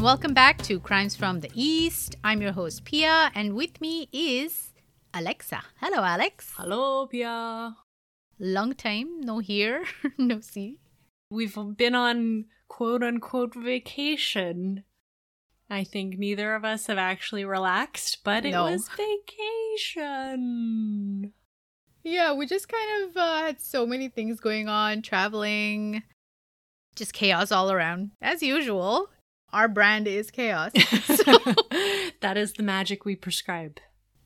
and welcome back to Crimes from the East. I'm your host, Pia, and with me is Alexa. Hello, Alex. Hello, Pia. Long time, no hear, no see. We've been on quote unquote vacation. I think neither of us have actually relaxed, but it No. was vacation. Yeah, we just kind of uh, had so many things going on, traveling, just chaos all around. As usual, our brand is chaos. So- that is the magic we prescribe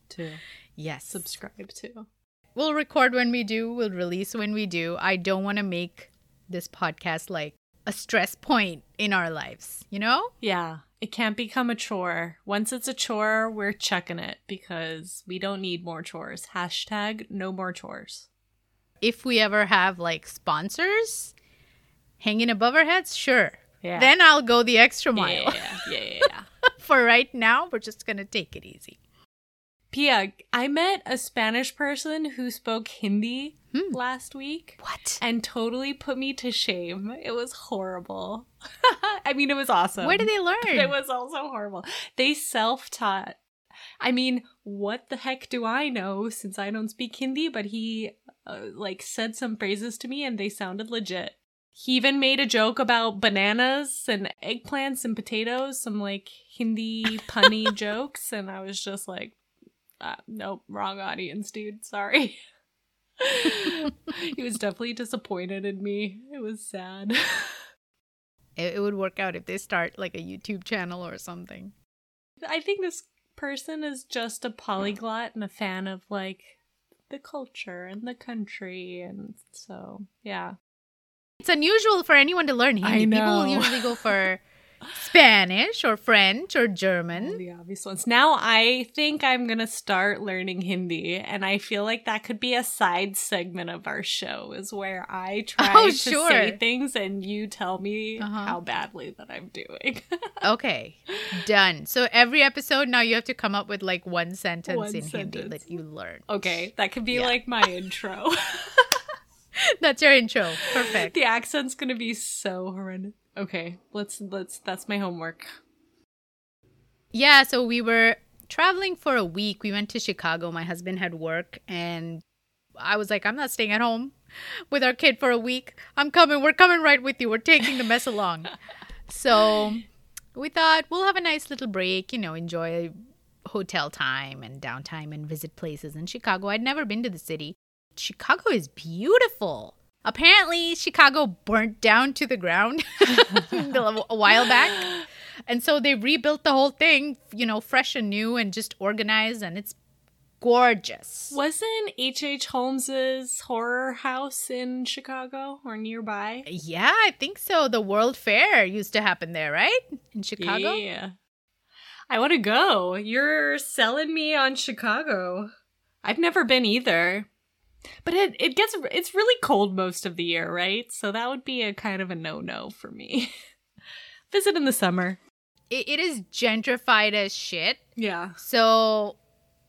to yes. subscribe to. We'll record when we do, we'll release when we do. I don't want to make this podcast like a stress point in our lives, you know? Yeah, it can't become a chore. Once it's a chore, we're checking it because we don't need more chores. Hashtag no more chores. If we ever have like sponsors hanging above our heads, sure. Yeah. Then I'll go the extra mile. yeah, yeah, yeah, yeah. For right now, we're just going to take it easy. Pia, I met a Spanish person who spoke Hindi Hmm. last week What? and totally put me to shame. It was horrible. I mean, it was awesome. Where did they learn? It was also horrible. They self taught. I mean, what the heck do I know since I don't speak Hindi? But he, uh, like, said some phrases to me and they sounded legit. He even made a joke about bananas and eggplants and potatoes, some like Hindi punny jokes, and I was just like, uh, nope, wrong audience, dude. Sorry. he was definitely disappointed in me. It was sad. It, it would work out if they start like a YouTube channel or something. I think this person is just a polyglot and a fan of like the culture and the country, and so yeah. It's unusual for anyone to learn I Hindi. People usually go for Spanish or French or All German. the obvious ones. Now I think I'm gonna start learning Hindi, and I feel like that could be a side segment of our show, is where I try Oh, to sure. say things and you tell me Uh-huh. how badly that I'm doing. Okay, done. So every episode now you have to come up with like one sentence One in Hindi that you learn. okay, that could be Yeah. like my intro. That's your intro. Perfect. the accent's gonna be so horrendous. Okay, let's let's. That's my homework. Yeah, so we were traveling for a week. We went to Chicago. My husband had work, and I was like, I'm not staying at home with our kid for a week. I'm coming. We're coming right with you. We're taking the mess along. So we thought we'll have a nice little break, you know, enjoy hotel time and downtime and visit places in Chicago. I'd never been to the city. Chicago is beautiful. Apparently, Chicago burnt down to the ground a while back. And so they rebuilt the whole thing, you know, fresh and new and just organized, and it's gorgeous. Wasn't H. H. Holmes's horror house in Chicago or nearby? Yeah, I think so. The World Fair used to happen there, right? In Chicago? Yeah. I want to go. You're selling me on Chicago. I've never been either. But it it gets it's really cold most of the year, right? So that would be a kind of a no-no for me. Visit in the summer. It, it is gentrified as shit. Yeah. So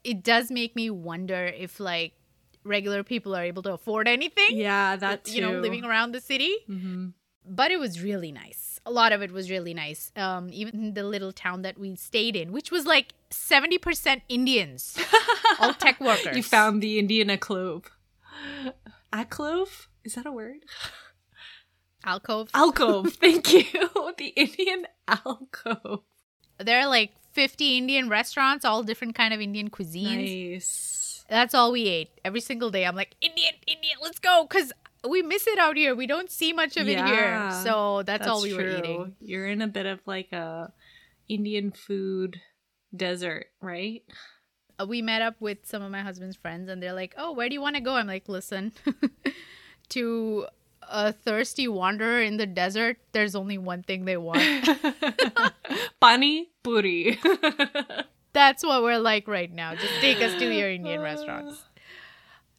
it does make me wonder if, like, regular people are able to afford anything, Yeah, that you know, living around the city. hmm but it was really nice. A lot of it was really nice. Um, even the little town that we stayed in, which was like seventy percent Indians, all tech workers. You found the Indian alcove. Alcove? Is that a word? alcove. Alcove. Thank you. The Indian alcove. there are like fifty Indian restaurants, all different kind of Indian cuisines. Nice. That's all we ate every single day. I'm like Indian, Indian, let's go, because we miss it out here. We don't see much of it here, so that's, all we were eating. You're in a bit of like a Indian food desert, right? Uh, we met up with some of my husband's friends and they're like, "Oh, where do you want to go?" I'm like, "Listen, to a thirsty wanderer in the desert, there's only one thing they want. Pani puri. That's what we're like right now. Just take us to your Indian restaurants."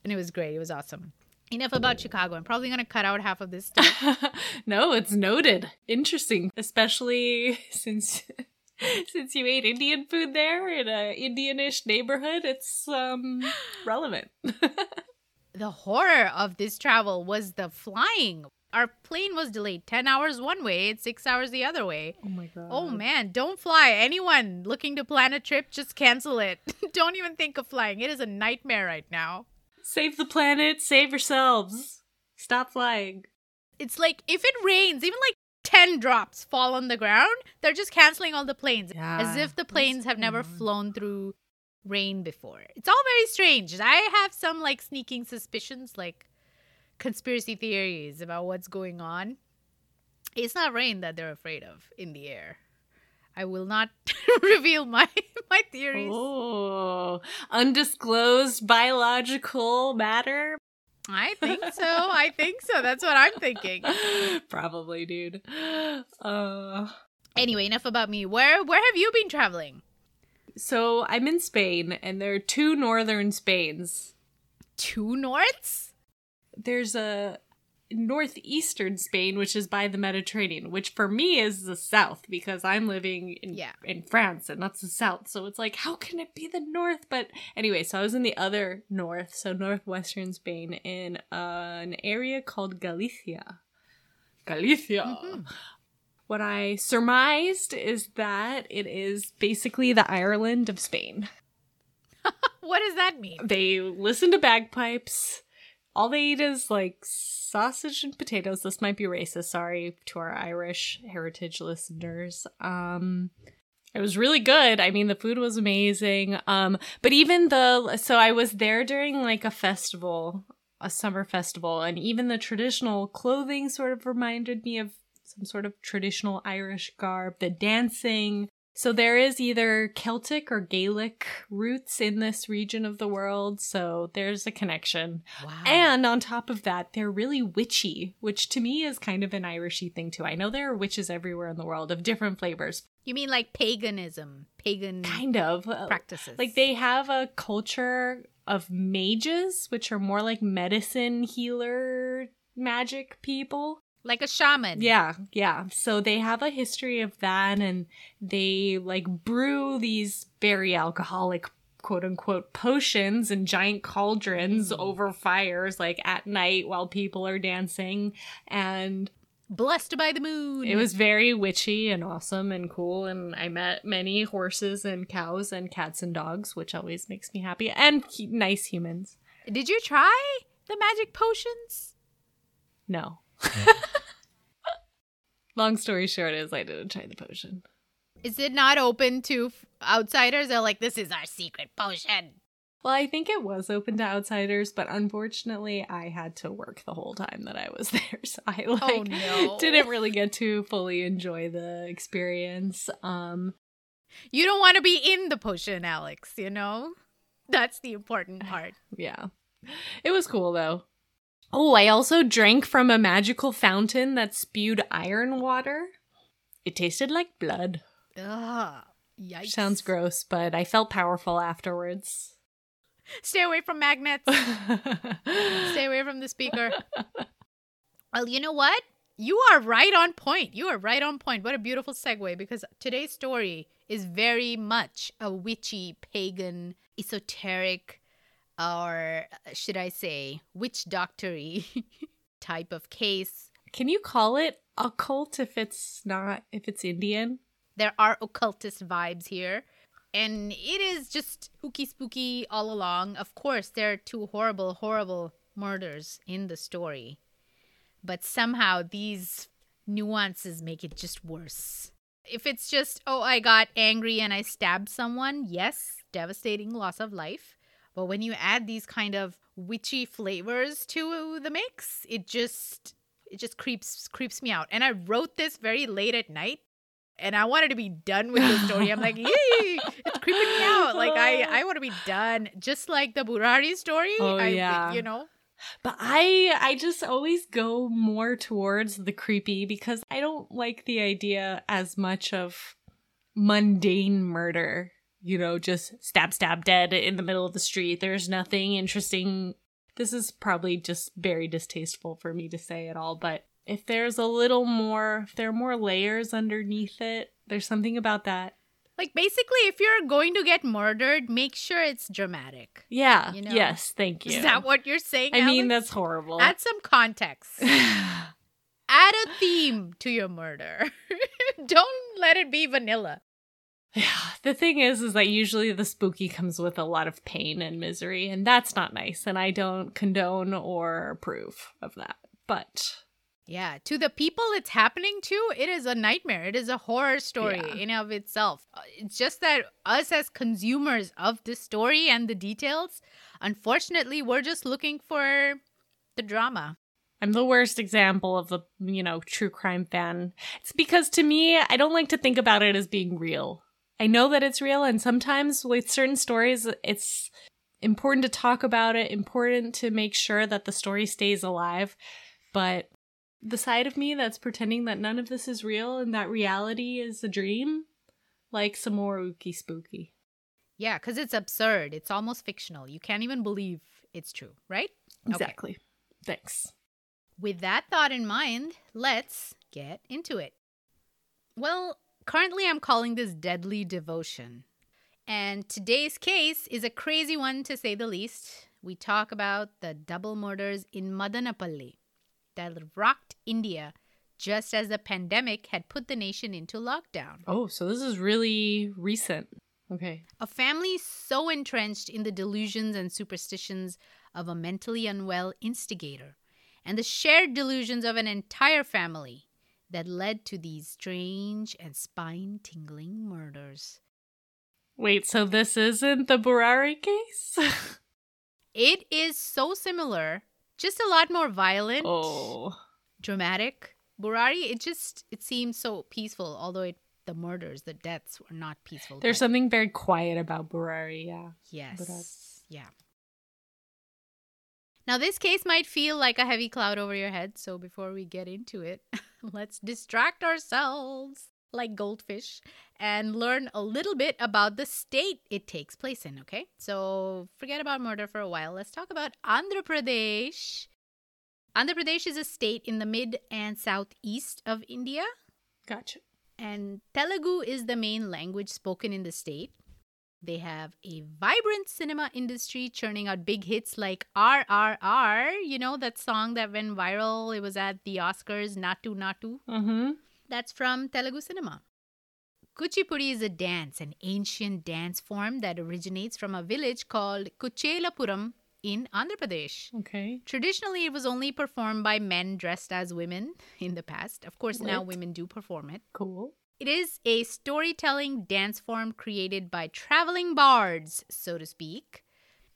And it was great. It was awesome. Enough about Chicago. I'm probably going to cut out half of this stuff. no, it's noted. Interesting, especially since since you ate Indian food there in a Indianish neighborhood. It's um relevant. the horror of this travel was the flying. Our plane was delayed 10 hours one way, it's 6 hours the other way. Oh my god. Oh man, don't fly. Anyone looking to plan a trip, just cancel it. don't even think of flying. It is a nightmare right now. Save the planet, save yourselves. Stop flying. It's like if it rains, even like 10 drops fall on the ground, they're just canceling all the planes Yeah, as if the planes have never flown through rain before. It's all very strange. I have some like sneaking suspicions, like conspiracy theories about what's going on. It's not rain that they're afraid of in the air. I will not reveal my my theories. Oh, undisclosed biological matter? I think so. I think so. That's what I'm thinking. Probably, dude. Uh, Anyway, enough about me. Where where have you been traveling? so I'm in Spain, and there are two northern Spains. Two norths? There's a northeastern Spain, which is by the Mediterranean, which for me is the south because I'm living in Yeah. in France, and that's the south. So it's like, how can it be the north? But anyway, so I was in the other north, so northwestern Spain, in uh, an area called Galicia. Galicia. Mhm. What I surmised is that it is basically the Ireland of Spain. What does that mean? They listen to bagpipes. All they eat is like sausage and potatoes. This might be racist. Sorry to our Irish heritage listeners. Um, it was really good. I mean, the food was amazing. Um, but even the so I was there during like a festival, a summer festival, and even the traditional clothing sort of reminded me of some sort of traditional Irish garb. The dancing. So there is either Celtic or Gaelic roots in this region of the world, so there's a connection. Wow. And on top of that, they're really witchy, which to me is kind of an Irishy thing too. I know there are witches everywhere in the world of different flavors, you mean like paganism, pagan kind of. Uh, practices. Like they have a culture of mages, which are more like medicine healer magic people. Like a shaman. Yeah, yeah. So they have a history of that and they like brew these very alcoholic quote unquote potions in giant cauldrons Mm. over fires like at night while people are dancing and Blessed by the moon. it was very witchy and awesome and cool and I met many horses and cows and cats and dogs which always makes me happy and nice humans. Did you try the magic potions? No. Long story short is I didn't try the potion. Is it not open to f- outsiders? They're like, this is our secret potion. Well, I think it was open to outsiders, but unfortunately, I had to work the whole time that I was there, so I like Oh, no. didn't really get to fully enjoy the experience. Um, You don't want to be in the potion, Alex, you know? That's the important part. yeah, it was cool though. Oh, I also drank from a magical fountain that spewed iron water. It tasted like blood. Ugh. Yikes. Sounds gross, but I felt powerful afterwards. Stay away from magnets. Stay away from the speaker. Well, you know what? You are right on point. You are right on point. What a beautiful segue because today's story is very much a witchy, pagan, esoteric, or uh, should I say, witch doctory type of case. Can you call it occult if it's not if it's Indian? There are occultist vibes here. And it is just spooky, spooky all along. Of course, there are two horrible, horrible murders in the story. But somehow these nuances make it just worse. If it's just, oh, I got angry and I stabbed someone, yes, devastating loss of life. But when you add these kind of witchy flavors to the mix, it just it just creeps creeps me out. And I wrote this very late at night and I wanted to be done with the story. I'm like, yay, it's creeping me out. Like I, I want to be done. Just like the Burari story. Oh, I, yeah. You know, But I I just always go more towards the creepy because I don't like the idea as much of mundane murder. You know, just stab stab dead in the middle of the street. There's nothing interesting. This is probably just very distasteful for me to say at all, but if there's a little more, if there are more layers underneath it, there's something about that. like basically, if you're going to get murdered, make sure it's dramatic. Yeah. You know? yes, thank you. Is that what you're saying? I mean, that's horrible. add some context. Add a theme to your murder. Don't let it be vanilla. Yeah, the thing is, is that usually the spooky comes with a lot of pain and misery, and that's not nice. And I don't condone or approve of that. But yeah, to the people it's happening to, it is a nightmare. It is a horror story yeah. in of itself. Uh, it's just that us as consumers of the story and the details, unfortunately, we're just looking for the drama. I'm the worst example of the, you know, true crime fan. It's because to me, I don't like to think about it as being real. I know that it's real, and sometimes with certain stories, it's important to talk about it, important to make sure that the story stays alive. But the side of me that's pretending that none of this is real and that reality is a dream, like some more ooky spooky. Yeah, because it's absurd. It's almost fictional. You can't even believe it's true, right? Exactly. Okay. Thanks. With that thought in mind, let's get into it. Well, Currently, I'm calling this Deadly Devotion. And today's case is a crazy one to say the least. We talk about the double murders in Madanapalle that rocked India just as the pandemic had put the nation into lockdown. Oh, so this is really recent. Okay. A family so entrenched in the delusions and superstitions of a mentally unwell instigator and the shared delusions of an entire family that led to these strange and spine tingling murders. Wait, so this isn't the Burari case? it is so similar, just a lot more violent. Oh. Dramatic. Burari, it just it seems so peaceful, although it the murders, the deaths were not peaceful. There's something very quiet about Burari, yeah. Yes. But, uh, yeah. Now, this case might feel like a heavy cloud over your head, so before we get into it, let's distract ourselves like goldfish and learn a little bit about the state it takes place in, okay? So, forget about murder for a while. Let's talk about Andhra Pradesh. Andhra Pradesh is a state in the mid and southeast of India. Gotcha. And Telugu is the main language spoken in the state. They have a vibrant cinema industry churning out big hits like RRR, you know, that song that went viral. It was at the Oscars, Naatu Naatu. Mm-hmm. That's from Telugu cinema. Kuchipudi is a dance, an ancient dance form that originates from a village called Kuchelapuram in Andhra Pradesh. Okay. Traditionally, it was only performed by men dressed as women in the past. Of course, now women do perform it. Cool. It is a storytelling dance form created by traveling bards, so to speak.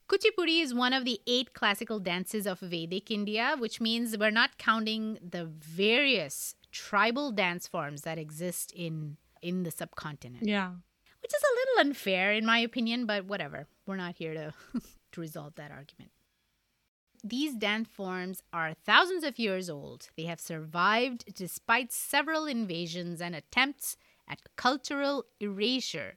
Kuchipudi is one of the eight classical dances of Vedic India, which means we're not counting the various tribal dance forms that exist in in the subcontinent. Yeah. Which is a little unfair in my opinion, but whatever. We're not here to to resolve that argument. These dance forms are thousands of years old. They have survived despite several invasions and attempts at cultural erasure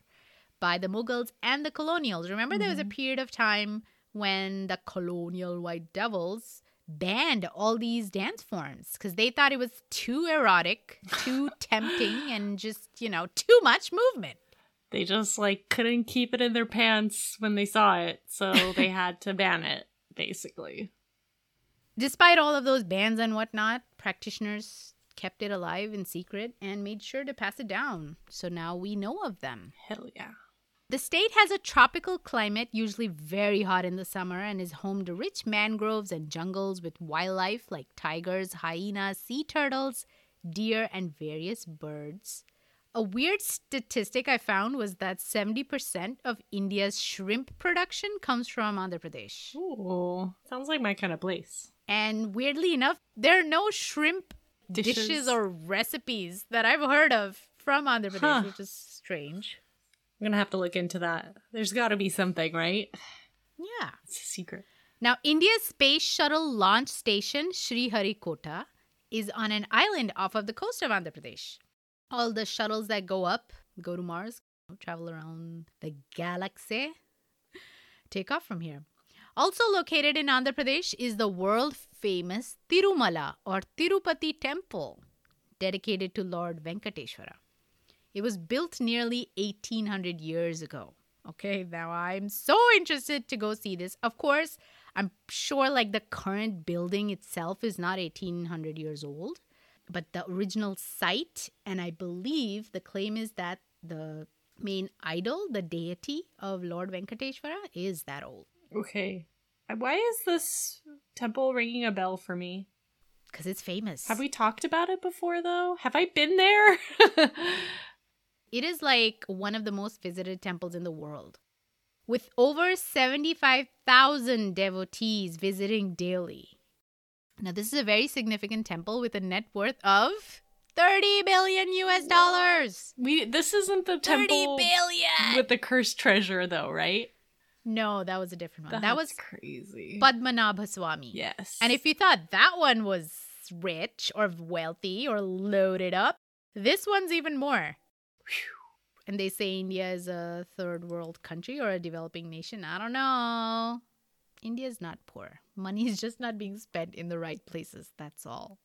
by the Mughals and the colonials. Remember, mm-hmm. there was a mm-hmm. period of time when the colonial white devils banned all these dance forms because they thought it was too erotic, too tempting, and just, you know, too much movement. They just like couldn't keep it in their pants when they saw it, so they had to ban it basically. Despite all of those bans and whatnot, practitioners kept it alive in secret and made sure to pass it down. So now we know of them. Hell yeah. The state has a tropical climate, usually very hot in the summer, and is home to rich mangroves and jungles with wildlife like tigers, hyenas, sea turtles, deer, and various birds. A weird statistic I found was that 70% of India's shrimp production comes from Andhra Pradesh. Ooh, sounds like my kind of place. And weirdly enough, there are no shrimp dishes, dishes or recipes that I've heard of from Andhra Pradesh, huh. which is strange. I'm gonna have to look into that. There's got to be something, right? Yeah, it's a secret. Now, India's space shuttle launch station, Sriharikota, is on an island off of the coast of Andhra Pradesh all the shuttles that go up, go to Mars, travel around the galaxy, take off from here. Also located in Andhra Pradesh is the world famous Tirumala or Tirupati temple, dedicated to Lord Venkateshwara. It was built nearly 1800 years ago. Okay, now I'm so interested to go see this. Of course, I'm sure like the current building itself is not 1800 years old, but the original site, and I believe the claim is that the main idol, the deity of Lord Venkateshwara, is that old. Okay. Why is this temple ringing a bell for me? Because it's famous. Have we talked about it before, though? Have I been there? It is like one of the most visited temples in the world, with over 75,000 devotees visiting daily. Now, this is a very significant temple with a net worth of 30 billion US dollars. we this isn't the temple 30 billion. with the cursed treasure, though, right? no, that was a different one. that was crazy. Padmanabha Swami. yes, And if you thought that one was rich or wealthy or loaded up, this one's even more. And they say India is a third world country or a developing nation. I don't know. India is not poor. Money is just not being spent in the right places. That's all.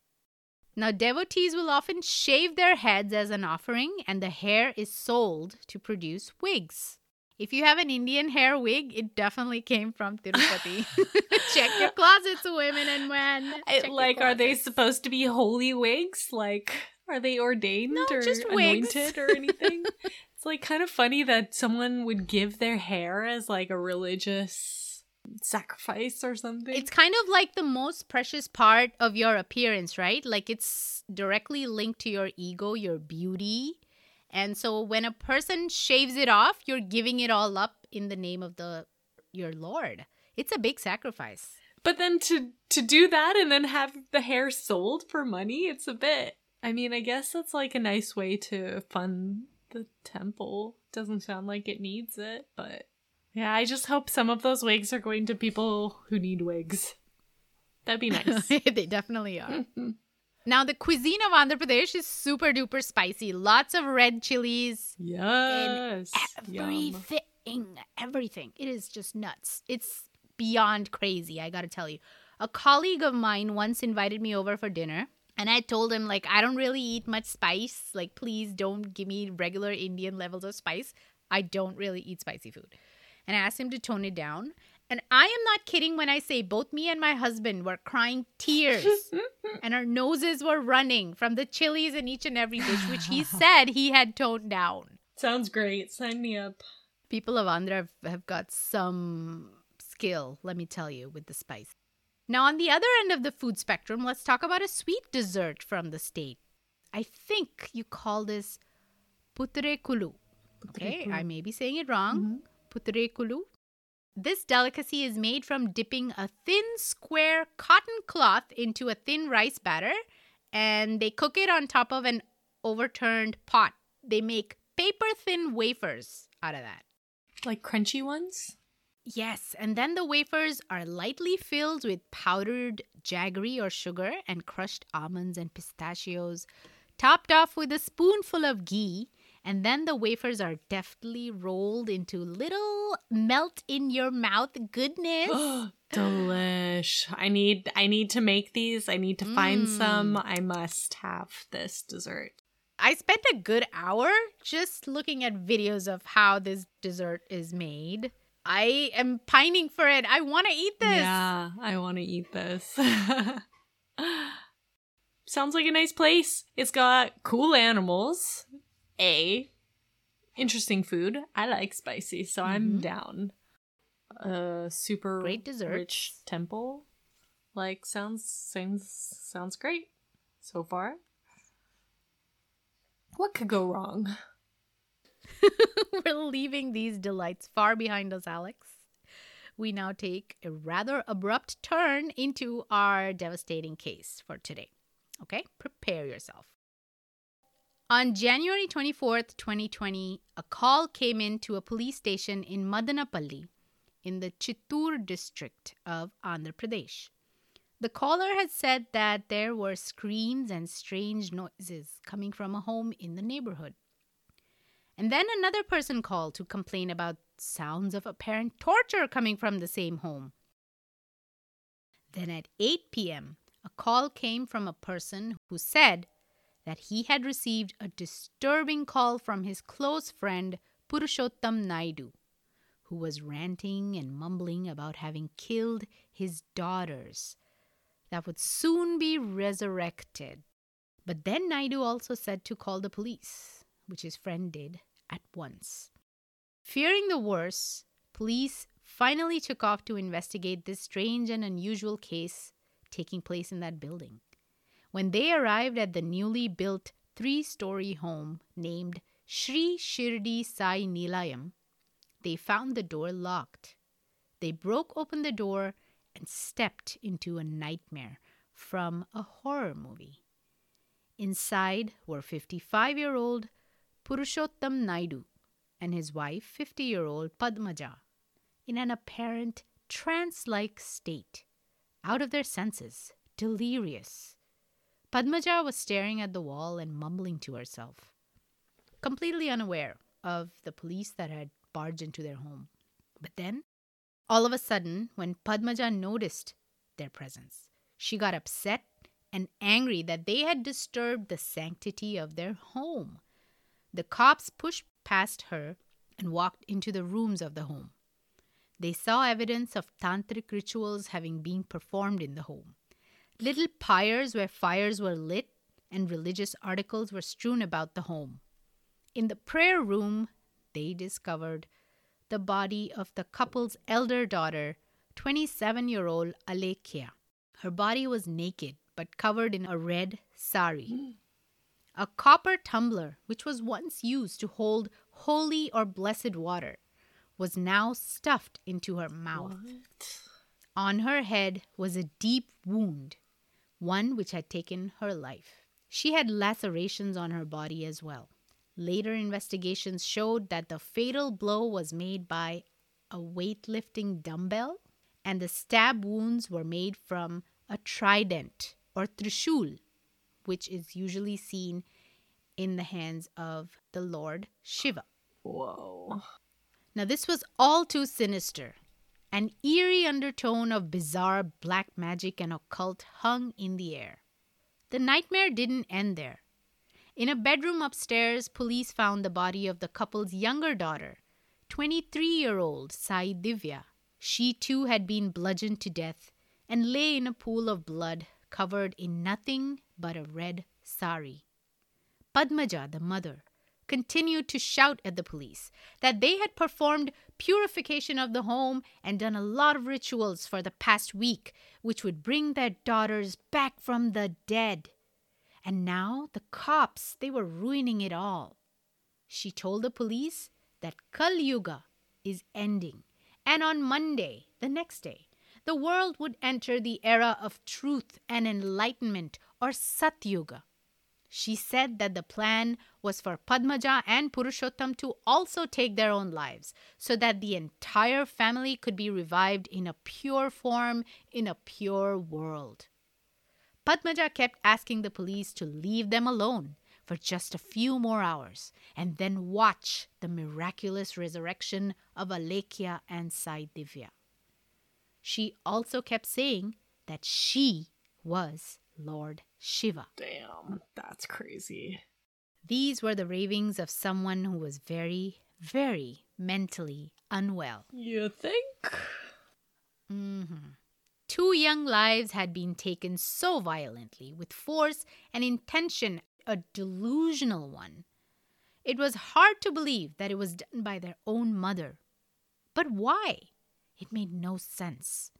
Now, devotees will often shave their heads as an offering, and the hair is sold to produce wigs. If you have an Indian hair wig, it definitely came from Tirupati. Check your closets, women and men. I- Check your like, are they supposed to be holy wigs? Like, are they ordained No, or just wigs. anointed or anything? it's like kind of funny that someone would give their hair as like a religious sacrifice or something. It's kind of like the most precious part of your appearance, right? Like it's directly linked to your ego, your beauty. And so when a person shaves it off, you're giving it all up in the name of the your Lord. It's a big sacrifice. But then to to do that and then have the hair sold for money, it's a bit. I mean, I guess that's like a nice way to fund the temple. Doesn't sound like it needs it, but yeah, I just hope some of those wigs are going to people who need wigs. That'd be nice. they definitely are. Now the cuisine of Andhra Pradesh is super duper spicy. Lots of red chilies, yes. Yum. everything, everything. It is just nuts. It's beyond crazy, I gotta tell you. A colleague of mine once invited me over for dinner, and I told him, like, I don't really eat much spice. Like, please don't give me regular Indian levels of spice. I don't really eat spicy food. And I asked him to tone it down. And I am not kidding when I say both me and my husband were crying tears and our noses were running from the chilies in each and every dish, which he said he had toned down Sounds great. Sign me up. people of Andhra have, have got some skill, let me tell you, with the spice. Now, on the other end of the food spectrum, let's talk about a sweet dessert from the state. I think you call this putre kulu. Okay, I may be saying it wrong. Mm-hmm. Putre This delicacy is made from dipping a thin square cotton cloth into a thin rice batter and they cook it on top of an overturned pot. They make paper thin wafers out of that. Like crunchy ones? Yes, and then the wafers are lightly filled with powdered jaggery or sugar and crushed almonds and pistachios, topped off with a spoonful of ghee, and then the wafers are deftly rolled into little melt in your mouth goodness. Delish. I need I need to make these. I need to find Mm. some. I must have this dessert. I spent a good hour just looking at videos of how this dessert is made. I am pining for it. I want to eat this. Yeah, I want to eat this. Sounds like a nice place. It's got cool animals. A interesting food. I like spicy, so I'm Mhm. down. A super Great desserts. rich temple. Like sounds sounds sounds great so far. What could go wrong? We're leaving these delights far behind us, Alex. We now take a rather abrupt turn into our devastating case for today. Okay, prepare yourself. On January 24th, 2020, a call came in to a police station in Madanapalle in the Chittoor district of Andhra Pradesh. The caller had said that there were screams and strange noises coming from a home in the neighborhood. And then another person called to complain about sounds of apparent torture coming from the same home. Then at 8 p.m., a call came from a person who said that he had received a disturbing call from his close friend Purushottam Naidu, who was ranting and mumbling about having killed his daughters that would soon be resurrected. But then Naidu also said to call the police, which his friend did at once. Fearing the worst, police finally took off to investigate this strange and unusual case taking place in that building. When they arrived at the newly built three story home named Sri Shirdi Sai Nilayam, they found the door locked. They broke open the door and stepped into a nightmare from a horror movie. Inside were 55 year old Purushottam Naidu and his wife, 50 year old Padmaja, in an apparent trance like state, out of their senses, delirious. Padmaja was staring at the wall and mumbling to herself, completely unaware of the police that had barged into their home. But then, all of a sudden, when Padmaja noticed their presence, she got upset and angry that they had disturbed the sanctity of their home. The cops pushed past her and walked into the rooms of the home. They saw evidence of tantric rituals having been performed in the home. Little pyres where fires were lit and religious articles were strewn about the home. In the prayer room, they discovered the body of the couple's elder daughter, 27 year old Alekhya. Her body was naked but covered in a red sari. A copper tumbler, which was once used to hold holy or blessed water, was now stuffed into her mouth. What? On her head was a deep wound, one which had taken her life. She had lacerations on her body as well. Later investigations showed that the fatal blow was made by a weightlifting dumbbell, and the stab wounds were made from a trident or trishul, which is usually seen in the hands of the Lord Shiva. Whoa. Now, this was all too sinister. An eerie undertone of bizarre black magic and occult hung in the air. The nightmare didn't end there. In a bedroom upstairs, police found the body of the couple's younger daughter, 23 year old Sai Divya. She too had been bludgeoned to death and lay in a pool of blood covered in nothing but a red sari. Padmaja, the mother, continued to shout at the police that they had performed purification of the home and done a lot of rituals for the past week, which would bring their daughters back from the dead. And now the cops, they were ruining it all. She told the police that Kal Yuga is ending, and on Monday, the next day, the world would enter the era of truth and enlightenment or Satyuga. She said that the plan was for Padmaja and Purushottam to also take their own lives so that the entire family could be revived in a pure form in a pure world. Padmaja kept asking the police to leave them alone for just a few more hours and then watch the miraculous resurrection of Alekhya and Sai Divya. She also kept saying that she was Lord Shiva. Damn. That's crazy. These were the ravings of someone who was very, very mentally unwell. You think? Mm-hmm. Two young lives had been taken so violently, with force and intention, a delusional one. It was hard to believe that it was done by their own mother. But why? It made no sense.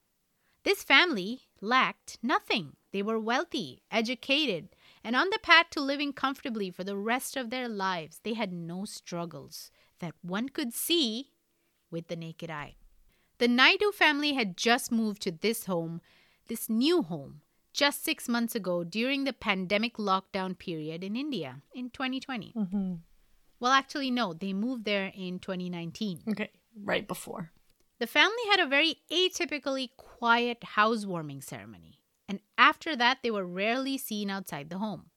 This family lacked nothing. They were wealthy, educated, and on the path to living comfortably for the rest of their lives. They had no struggles that one could see with the naked eye. The Naidu family had just moved to this home, this new home, just six months ago during the pandemic lockdown period in India in 2020. Mm-hmm. Well, actually, no, they moved there in 2019. Okay. Right before. The family had a very atypically quiet housewarming ceremony, after that, they were rarely seen outside the home.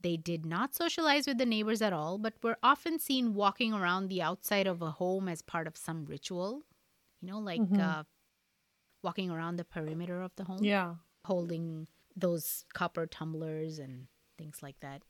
They did not socialize with the neighbors at all, but were often seen walking around the outside of a home as part of some ritual. You know, like Mhm. uh, walking around the perimeter of the home, Yeah. holding those copper tumblers and things like that.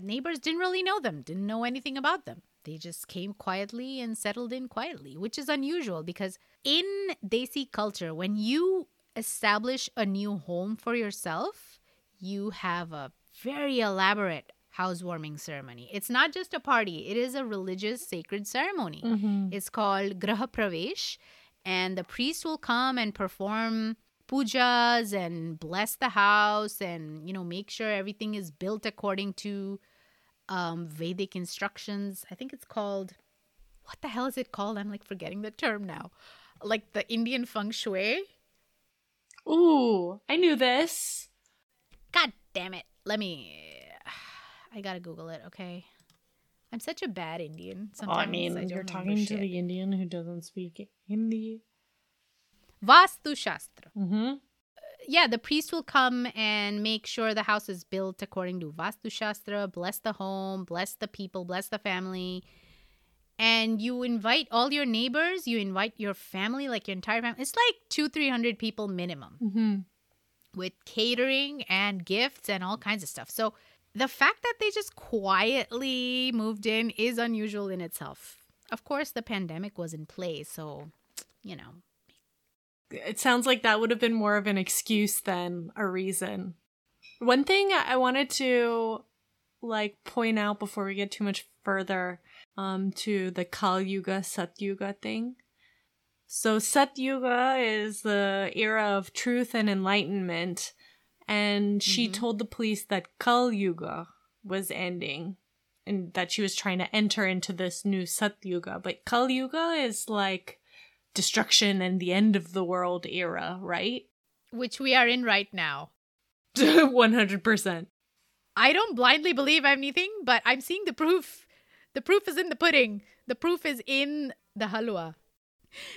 Neighbors didn't really know them, didn't know anything about them. They just came quietly and settled in quietly, which is unusual because in Desi culture, when you establish a new home for yourself, you have a very elaborate housewarming ceremony. It's not just a party, it is a religious sacred ceremony. Mm-hmm. It's called Graha Pravesh, and the priest will come and perform pujas and bless the house and you know make sure everything is built according to um, Vedic instructions. I think it's called what the hell is it called? I'm like forgetting the term now. Like the Indian feng shui. Ooh, I knew this. God damn it. Let me I gotta Google it, okay? I'm such a bad Indian. Well, I mean, don't you're remember talking to the Indian who doesn't speak Hindi. Vastu Shastra. Mm-hmm. yeah, the priest will come and make sure the house is built according to Vastu Shastra, bless the home, bless the people, bless the family. And you invite all your neighbors, you invite your family, like your entire family. It's like two, three hundred people minimum Mm-hmm. with catering and gifts and all kinds of stuff. So the fact that they just quietly moved in is unusual in itself. Of course, the pandemic was in play, so you know, It sounds like that would have been more of an excuse than a reason. One thing I wanted to like point out before we get too much further um to the Kal Yuga Sat Yuga thing. So Sat Yuga is the era of truth and enlightenment and she Mhm. told the police that Kal Yuga was ending and that she was trying to enter into this new Sat Yuga, but Kal Yuga is like destruction and the end of the world era, right? which we are in right now. 100%. I don't blindly believe anything, but I'm seeing the proof. The proof is in the pudding. The proof is in the halwa.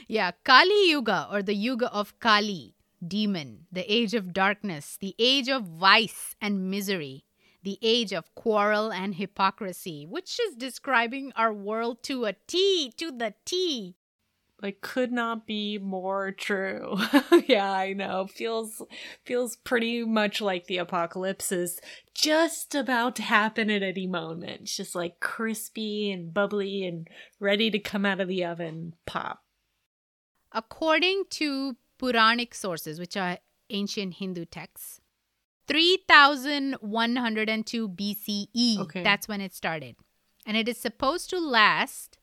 Yeah, Kali Yuga or the Yuga of Kali, demon, the age of darkness, the age of vice and misery, the age of quarrel and hypocrisy, which is describing our world to a T, to the T. Like could not be more true. yeah, I know. Feels feels pretty much like the apocalypse is just about to happen at any moment. It's just like crispy and bubbly and ready to come out of the oven. Pop. According to Puranic sources, which are ancient Hindu texts, 3102 BCE, Okay. that's when it started. And it is supposed to last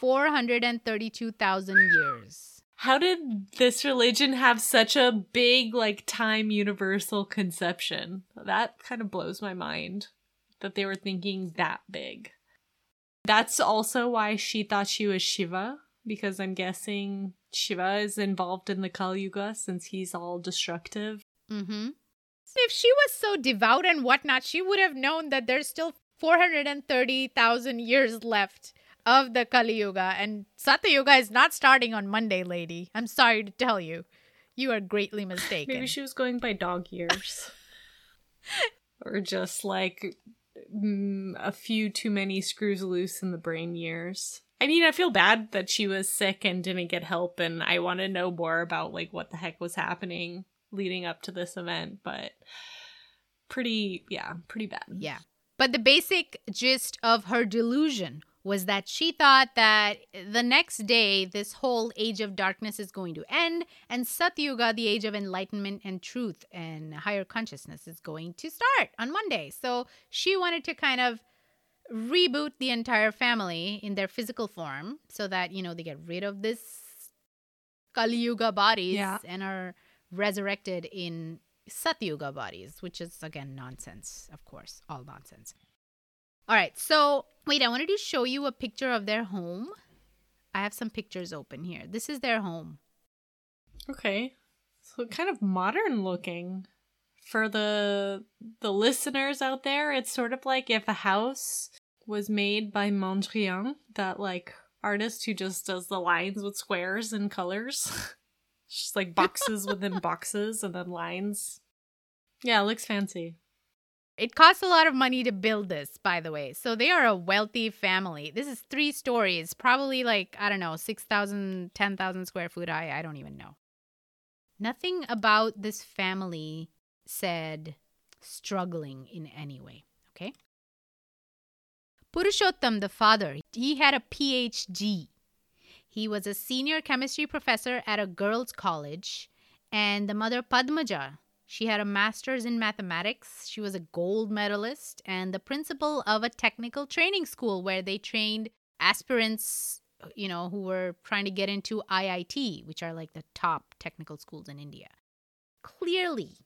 432,000 years. How did this religion have such a big, like, time universal conception? That kind of blows my mind that they were thinking that big. That's also why she thought she was Shiva, because I'm guessing Shiva is involved in the Kali Yuga since he's all destructive. Mm-hmm. If she was so devout and whatnot, she would have known that there's still 430,000 years left of the Kali Yuga. And Satya Yuga is not starting on Monday, lady. I'm sorry to tell you. You are greatly mistaken. Maybe she was going by dog years. or just like mm, a few too many screws loose in the brain years. I mean, I feel bad that she was sick and didn't get help, and I want to know more about like what the heck was happening leading up to this event, but pretty, yeah, pretty bad. Yeah. But the basic gist of her delusion was that she thought that the next day this whole age of darkness is going to end and Satyuga, the age of enlightenment and truth and higher consciousness, is going to start on Monday. So she wanted to kind of reboot the entire family in their physical form so that, you know, they get rid of this Kali Yuga bodies Yeah. and are resurrected in Satyuga bodies, which is again nonsense, of course, all nonsense. All right, so wait, I wanted to show you a picture of their home. I have some pictures open here. This is their home. Okay. So kind of modern looking. For the the listeners out there, it's sort of like if a house was made by Mondrian, that like artist who just does the lines with squares and colors. Just like boxes within boxes and then lines. Yeah, it looks fancy. It costs a lot of money to build this, by the way. So they are a wealthy family. This is three stories, probably like, I don't know, 6,000, 10,000 square foot high. I don't even know. Nothing about this family said struggling in any way. Okay. Purushottam, the father, he had a PhD. He was a senior chemistry professor at a girls' college. And the mother, Padmaja, She had a master's in mathematics. She was a gold medalist and the principal of a technical training school where they trained aspirants, you know, who were trying to get into IIT, which are like the top technical schools in India. Clearly,